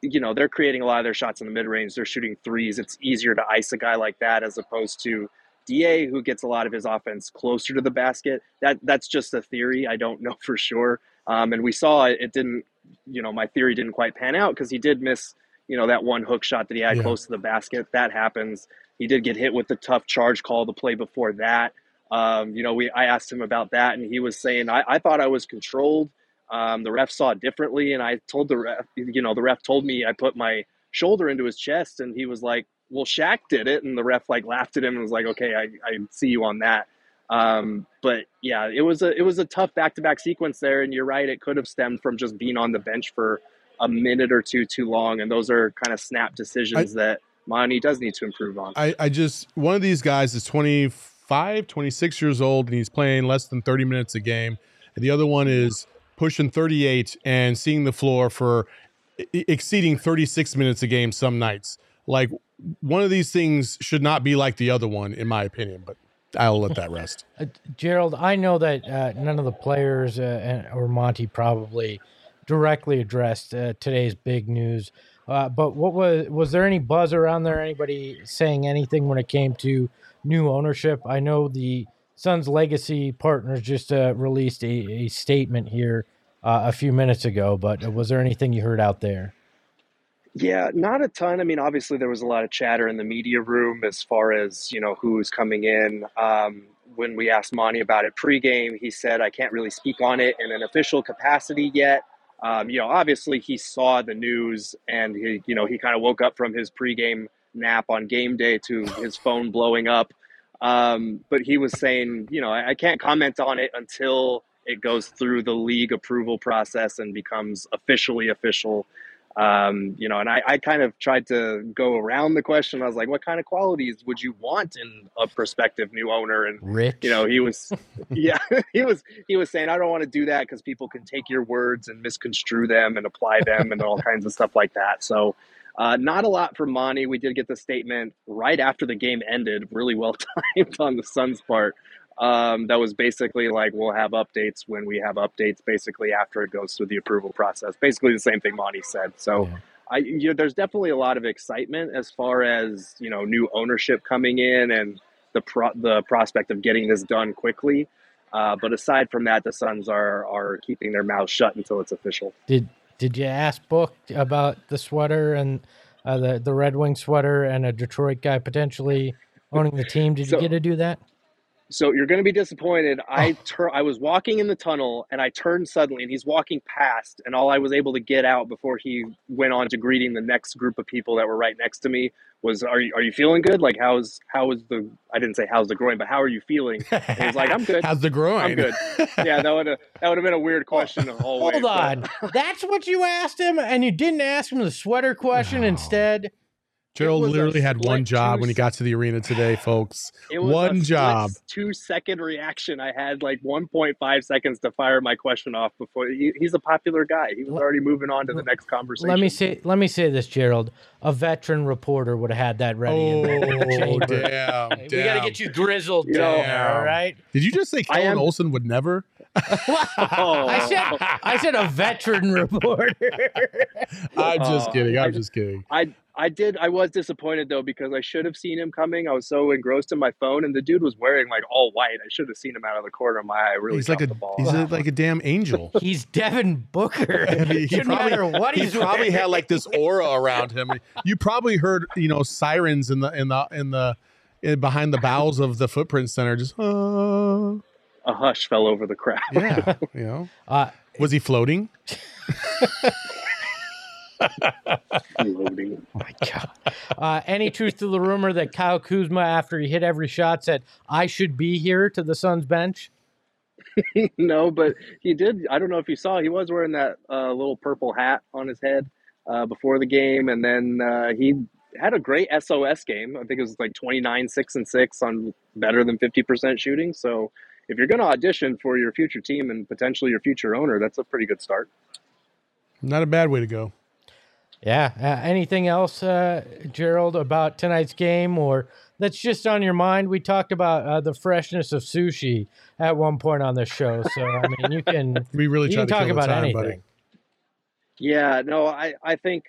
you know, they're creating a lot of their shots in the mid range. They're shooting threes. It's easier to ice a guy like that as opposed to Da, who gets a lot of his offense closer to the basket. That that's just a theory. I don't know for sure. Um, and we saw it, it didn't, you know, my theory didn't quite pan out because he did miss, you know, that one hook shot that he had
Yeah.
close to the basket. That happens. He did get hit with the tough charge call the play before that. Um, you know, we I asked him about that, and he was saying, I, I thought I was controlled. Um, the ref saw it differently, and I told the ref, you know, the ref told me I put my shoulder into his chest, and he was like, "Well, Shaq did it," and the ref like laughed at him and was like, "Okay, I, I see you on that." Um, but yeah, it was a it was a tough back to back sequence there, and you're right, it could have stemmed from just being on the bench for a minute or two too long, and those are kind of snap decisions that Monty does need to improve on.
I, I just one of these guys is 25 26 years old and he's playing less than 30 minutes a game. And the other one is pushing 38 and seeing the floor for exceeding 36 minutes a game some nights. Like one of these things should not be like the other one in my opinion but i'll let that rest. *laughs*
Uh, Gerald, I know that uh, none of the players uh, or Monty probably directly addressed uh, today's big news, Uh, but what was was there any buzz around there? Anybody saying anything when it came to new ownership? I know the Suns Legacy Partners just uh, released a, a statement here uh, a few minutes ago, but was there anything you heard out there?
Yeah, not a ton. I mean, obviously there was a lot of chatter in the media room as far as you know who's coming in. Um, when we asked Monty about it pregame, he said, "I can't really speak on it in an official capacity yet." Um, you know, obviously he saw the news and he, you know, he kind of woke up from his pregame nap on game day to his phone blowing up. Um, but he was saying, you know, I, I can't comment on it until it goes through the league approval process and becomes officially official. Um, you know, and I, I kind of tried to go around the question. I was like, what kind of qualities would you want in a prospective new owner? And
Rich,
you know, he was, *laughs* *laughs* yeah, he was, he was saying, I don't want to do that because people can take your words and misconstrue them and apply them and all kinds of stuff like that. So, uh, not a lot from Monty. We did get the statement right after the game ended, really well *laughs* timed on the Suns' part. Um, that was basically like we'll have updates when we have updates. Basically, after it goes through the approval process. Basically, the same thing Monty said. So,
Yeah.
I you know, there's definitely a lot of excitement as far as you know new ownership coming in and the pro- the prospect of getting this done quickly. Uh, but aside from that, the Suns are are keeping their mouths shut until it's official.
did did you ask Book about the sweater and uh, the the Red Wing sweater and a Detroit guy potentially owning the team? Did
So-
you get to do that?
So you're going to be disappointed. I
Oh.
tur- I was walking in the tunnel and I turned suddenly, and he's walking past, and all I was able to get out before he went on to greeting the next group of people that were right next to me was, "Are you are you feeling good? Like how's how is the I didn't say how's the groin, but how are you feeling?" *laughs* And he's like, "I'm good.
How's the groin?
I'm good." *laughs* Yeah, that would have that would have been a weird question the whole way.
Hold
but-
on, that's what you asked him, and you didn't ask him the sweater question
No.
instead.
Gerald literally had one job when he got to the arena today, folks.
It was
One
a
job.
two second reaction. I had like 1.5 seconds to fire my question off before he, he's a popular guy. He was already moving on to the next conversation.
Let me say, let me say this, Gerald. A veteran reporter would have had that ready. in in the
Oh,
chamber.
damn,
Hey, We got to get you grizzled
You know-
down all right?
Did you just say
I
Kellan
am-
Olson would never?
Oh.
I said, I said a veteran *laughs* reporter.
I'm just
Oh,
kidding. I'm
I-
just kidding.
I I did I was disappointed though because I should have seen him coming. I was so engrossed in my phone, and the dude was wearing like all white. I should have seen him out of the corner of my eye. I really
He's like a
the ball.
he's a, like a damn angel. *laughs*
He's Devin Booker. *laughs*
I mean, he
Shouldn't
probably,
matter what
he
he's
probably had like this aura around him. You probably heard, you know, sirens in the in the in the in, behind the bowels of the footprint center. Just, uh,
a hush fell over the crowd.
yeah, *laughs* you know.
Uh,
Was he floating?
Loading. *laughs*
my God. Uh, any truth to the rumor that Kyle Kuzma, after he hit every shot, said, I should be here to the Suns bench? *laughs*
no, but he did. I don't know if you saw. He was wearing that uh, little purple hat on his head uh, before the game, and then uh, he had a great SOS game. I think it was like 29, six and six on better than fifty percent shooting. So if you're going to audition for your future team and potentially your future owner, that's a pretty good start.
Not a bad way to go.
Yeah. Uh, anything else, uh, Gerald, about tonight's game or that's just on your mind? We talked about uh, the freshness of sushi at one point on this show. So, I mean, you can, *laughs*
We really
you can
to
talk about
time,
anything.
buddy.
Yeah, no, I, I think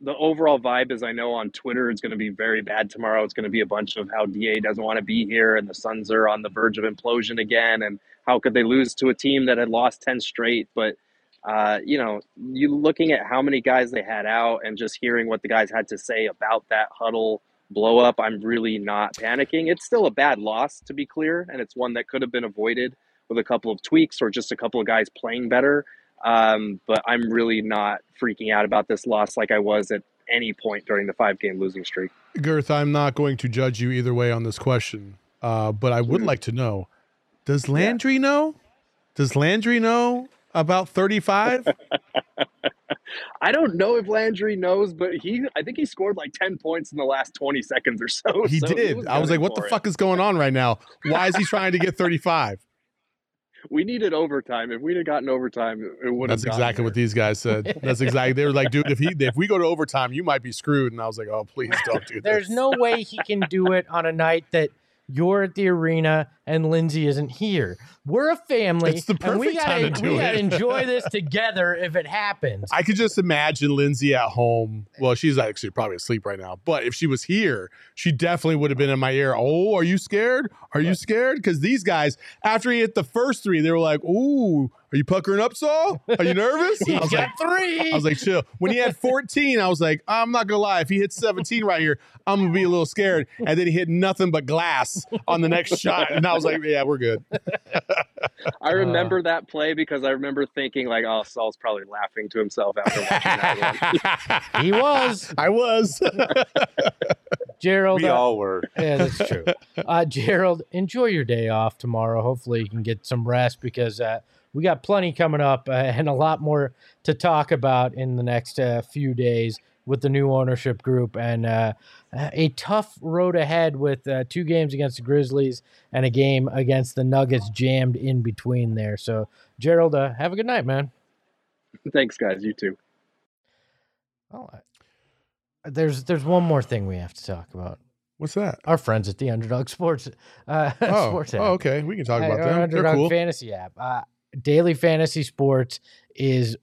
the overall vibe is I know on Twitter it's going to be very bad tomorrow. It's going to be a bunch of how DA doesn't want to be here and the Suns are on the verge of implosion again and how could they lose to a team that had lost 10 straight. But, uh, you know, you looking at how many guys they had out and just hearing what the guys had to say about that huddle blow up, I'm really not panicking. It's still a bad loss, to be clear, and it's one that could have been avoided with a couple of tweaks or just a couple of guys playing better. Um, but I'm really not freaking out about this loss like I was at any point during the five game losing streak.
Girth, I'm not going to judge you either way on this question, uh, but I would
Mm.
like to know: Does Landry know? Does Landry know about 35? *laughs*
I don't know if Landry knows, but he I think he scored like 10 points in the last 20 seconds or so.
he
so
did. I was like, what the
it.
fuck is going on right now? Why is he trying to get 35?
We needed overtime. If we'd have gotten overtime, it would have
That's exactly what these guys said. That's exactly. They were like, dude, if he if we go to overtime, you might be screwed. And I was like, oh, please don't do this.
There's no way he can do it on a night that you're at the arena and Lindsay isn't here. We're a family,
It's the
and we
perfect time
gotta
to do
we gotta
it.
enjoy this *laughs* together if it happens.
I could just imagine Lindsay at home. Well, she's actually probably asleep right now. But if she was here, she definitely would have been in my ear. Oh, are you scared? Are you scared? Because these guys, after he hit the first three, they were like, "Ooh, are you puckering up, Saul? Are you nervous?" *laughs* I was
got
like,
three.
I was like, chill. When he had *laughs* 14, I was like, I'm not gonna lie. If he hits 17 right here, I'm gonna be a little scared. And then he hit nothing but glass on the next shot, and I was like, yeah, we're good. *laughs*
I remember that play because I remember thinking like, oh, Saul's probably laughing to himself after watching that one. *laughs*
he was
I was. *laughs*
Gerald.
We
uh,
all were.
Yeah, that's true. Uh, Gerald, enjoy your day off tomorrow. Hopefully, you can get some rest because uh, we got plenty coming up uh, and a lot more to talk about in the next uh, few days with the new ownership group and uh, a tough road ahead with uh, two games against the Grizzlies and a game against the Nuggets jammed in between there. So, Gerald, uh, have a good night, man.
Thanks, guys. You too.
Oh, I- there's there's one more thing we have to talk about.
What's that?
Our friends at the Underdog Sports uh, *laughs*
Oh,
Sports app.
oh, okay. We can talk
Hey,
about
our
them. They're
Underdog
cool.
Fantasy app. Uh, daily fantasy sports is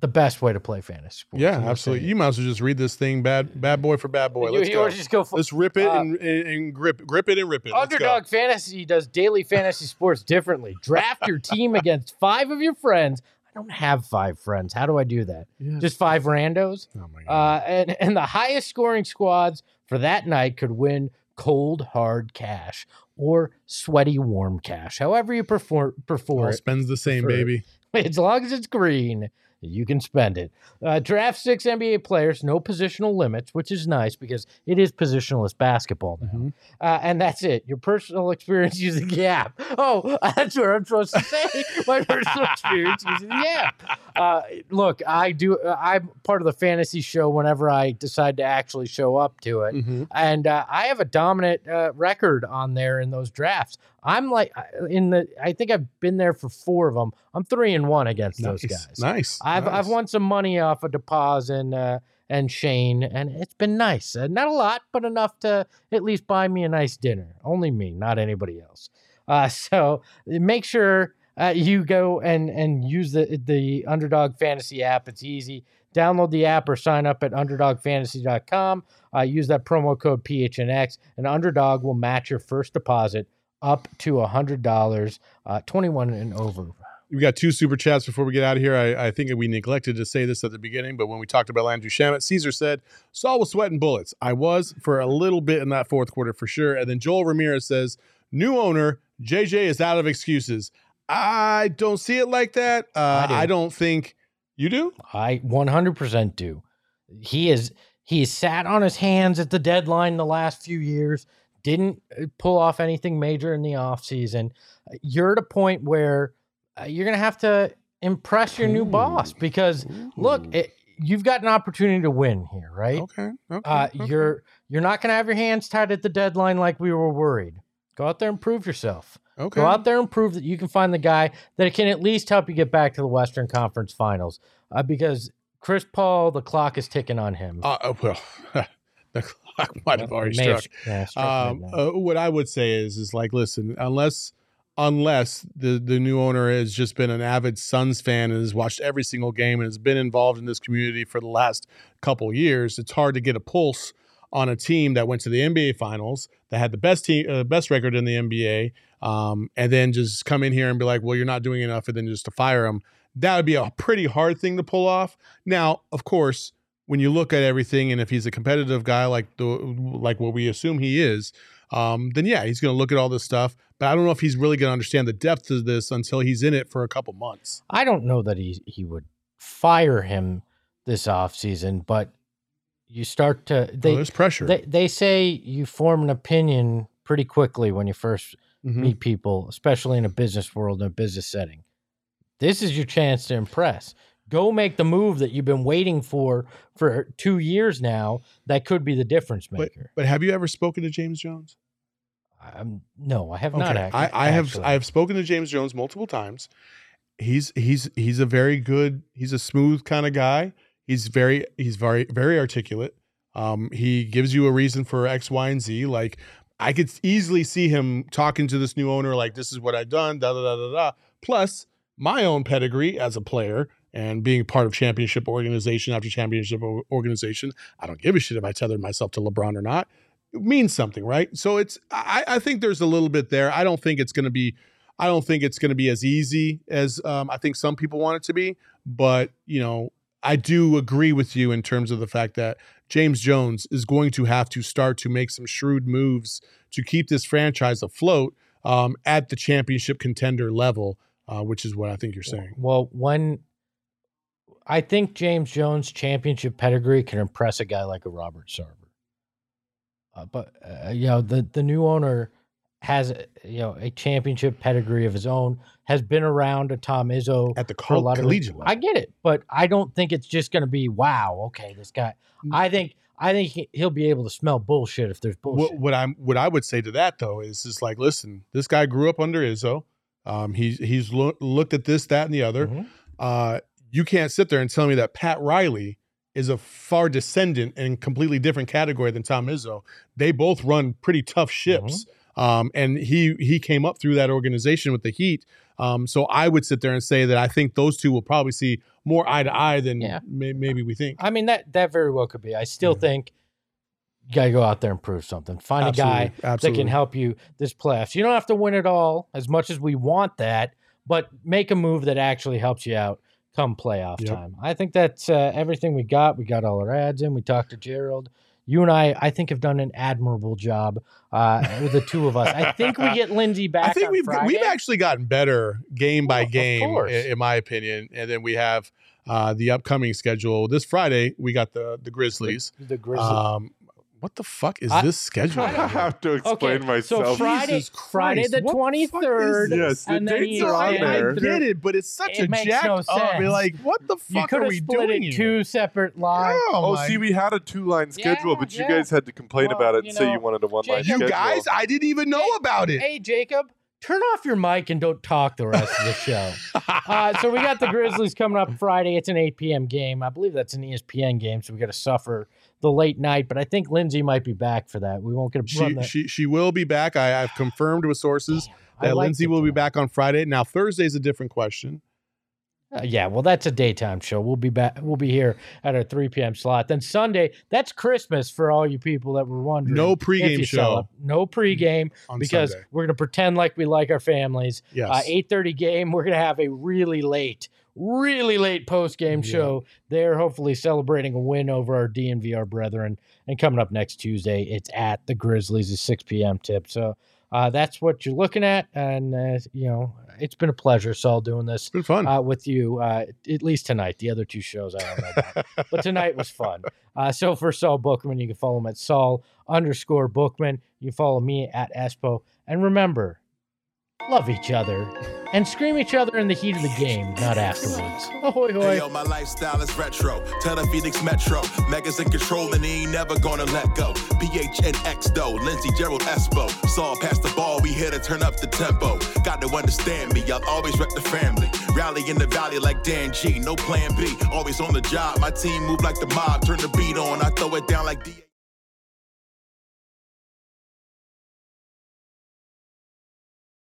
the best way to play fantasy sports.
Yeah, absolutely.
say
You might as well just read this thing, bad bad boy for bad boy. Let's
you
go.
just go for
Let's rip it
uh,
and, and, and grip grip it and rip it. Let's go.
Underdog Fantasy does daily fantasy sports differently. Draft your team *laughs* against five of your friends. I don't have five friends. How do I do that?
Yeah.
Just five randos?
Oh my god.
Uh, and, and the highest scoring squads for that night could win cold hard cash or sweaty warm cash, however you prefer. prefer
All
it.
spends the same,
prefer it.
baby. *laughs*
As long as it's green, you can spend it. Uh, draft six NBA players, no positional limits, which is nice because it is positionless basketball now.
Mhm.
Uh, and that's it. Your personal *laughs* experience using the app. Oh, *laughs* that's what I'm supposed to say. My personal experience using the app. Uh, look, I do. Uh, I'm part of the fantasy show whenever I decide to actually show up to it
Mhm.
and uh, I have a dominant uh, record on there in those drafts. I'm like in the. I think I've been there for four of them. I'm three and one against those guys.
Nice.
I've I've won some money off of Depaz and uh, and Shane, and it's been nice. Uh, not a lot, but enough to at least buy me a nice dinner. Only me, not anybody else. Uh, *laughs* so make sure uh, you go and and use the the Underdog Fantasy app. It's easy. Download the app or sign up at underdogfantasy.com. Uh, use that promo code PHNX, and Underdog will match your first deposit up to $100, uh, 21 and over.
We got two super chats before we get out of here. I, I think we neglected to say this at the beginning, but when we talked about Landry Shamet, Caesar said Saul was sweating bullets. I was for a little bit in that fourth quarter for sure. And then Joel Ramirez says, new owner, JJ is out of excuses. I don't see it like that. Uh,
I do.
I don't think you do.
I 100% do. He is he sat on his hands at the deadline the last few years, didn't uh, pull off anything major in the offseason. You're at a point where uh, you're going to have to impress your new boss because look, it, you've got an opportunity to win here, right?
okay. okay,
Uh,
okay.
you're you're not going to have your hands tied at the deadline like we were worried. Go out there and prove yourself.
okay.
Go out there and prove that you can find the guy that can at least help you get back to the Western Conference Finals. Uh, because Chris Paul, the clock is ticking on him.
Uh, uh, well, *laughs* the clock might have already struck.
yeah, struck
um, uh, what I would say is, is like, listen, unless, unless the the new owner has just been an avid Suns fan and has watched every single game and has been involved in this community for the last couple years, it's hard to get a pulse on a team that went to the NBA Finals, that had the best team, uh, best record in the NBA, um, and then just come in here and be like, well, you're not doing enough, and then just to fire them. That would be a pretty hard thing to pull off. Now, of course, when you look at everything, and if he's a competitive guy like the like what we assume he is, um, then yeah, he's going to look at all this stuff. But I don't know if he's really going to understand the depth of this until he's in it for a couple months.
I don't know that he he would fire him this offseason, but you start to
Oh,
they
there's pressure.
they they say you form an opinion pretty quickly when you first
Mhm.
meet people, especially in a business world in a business setting. This is your chance to impress. Go make the move that you've been waiting for for two years now. That could be the difference
But,
maker.
but have you ever spoken to James Jones?
Um, no, I have not.
Okay.
Act-
I, I have. I have spoken to James Jones multiple times. He's he's he's a very good. He's a smooth kind of guy. He's very he's very very articulate. Um, he gives you a reason for X, Y, and Z. Like I could easily see him talking to this new owner like, "This is what I've done." Da da da da da. Plus, my own pedigree as a player and being part of championship organization after championship organization, I don't give a shit if I tethered myself to LeBron or not. It means something, right? So it's I, I think there's a little bit there. I don't think it's going to be I don't think it's going to be as easy as um, I think some people want it to be. But you know, I do agree with you in terms of the fact that James Jones is going to have to start to make some shrewd moves to keep this franchise afloat um, at the championship contender level, uh, which is what I think you're saying.
Well, when I think James Jones' championship pedigree can impress a guy like a Robert Sarver. Uh, but uh, you know the the new owner has you know a championship pedigree of his own, has been around a Tom Izzo
At the
for a
col-
lot of
collegiate level.
I get it, but I don't think it's just going to be wow. Okay, this guy.
Mm.
I think I think he, he'll be able to smell bullshit if there's bullshit.
What, what I'm what I would say to that though is is like, listen, this guy grew up under Izzo. Um, he's he's loo- looked at this, that, and the other.
Mhm.
Uh, you can't sit there and tell me that Pat Riley is a far descendant and completely different category than Tom Izzo. They both run pretty tough ships. Um, and he he came up through that organization with the Heat. Um, so I would sit there and say that I think those two will probably see more eye to eye than
Yeah.
may, maybe we think.
I mean that that very well could be. I still
Yeah.
think you got to go out there and prove something. Find a guy
Absolutely,
that can help you this playoffs. You don't have to win it all as much as we want that, but make a move that actually helps you out come playoff
Yep.
time. I think that's uh, everything we got. We got all our ads in. We talked to Gerald. You and I, I think, have done an admirable job uh, with the two of us. I think we get Lindsay *laughs* back.
I think we've
Friday.
we've actually gotten better game by
Well,
game, i-
course.
in, my opinion. And then we have uh, the upcoming schedule. This Friday we got the the Grizzlies.
the Grizzlies.
Um, what the fuck is
I-
this schedule? *laughs*
I have to explain
okay,
myself.
so Friday, Friday the
what
twenty
the fuck
third.
is
Yes, the
and
dates
you
are on
stand
I
there.
through-
get it, but it's such
It
a
makes
jacked
no
up. I mean,
sense.
like, what the
You
fuck
could
are
have
we
split
doing
it two separate lines.
Oh,
my-
see, we had a two-line schedule,
Yeah,
but you
yeah.
guys had to complain
Well,
about it
you
and say you wanted a one-line
you guys, I didn't even know about it.
Hey, Jacob, turn off your mic and don't talk the rest of the *laughs* show. Uh, so we got the Grizzlies coming up Friday. It's an 8 p.m. game. I believe that's an ESPN game, so we got to suffer the late night. But I think Lindsay might be back for that. We won't get a
she, she she will be back. I, I've confirmed with sources
I
that
liked
Lindsay will be back on Friday. Now Thursday's a different question.
Uh, yeah, well, that's a daytime show. We'll be back. We'll be here at our 3 p.m. slot. Then Sunday, that's Christmas for all you people that were wondering.
No pregame show.
No pregame
on
because
Sunday.
we're going to pretend like we like our families.
Yes.
Uh, 8:30 game. We're gonna have a really late, really late post game
Yeah.
show. They're hopefully celebrating a win over our DNVR brethren. And coming up next Tuesday, it's at the Grizzlies, a 6 p.m. tip. So uh, that's what you're looking at. And uh, you know, it's been a pleasure, Saul, doing this
It's been fun.
uh, with you. Uh, at least tonight. The other two shows I don't know about, *laughs* but tonight was fun. Uh, so for Saul Bookman, you can follow him at Saul underscore Bookman. You can follow me at Espo. And remember, love each other and scream each other in the heat of the game, not afterwards. Ahoy, hoy.
Hey, yo, my lifestyle is retro. Tell the Phoenix Metro. Megas in control and he ain't never gonna let go. PHNX though, Lindsay Gerald Espo. Saw past the ball, we here to turn up the tempo. Got to understand me, I'll always wreck the family. Rally in the valley like Dan G, no plan B. Always on the job, my team move like the mob. Turn the beat on, I throw it down like D.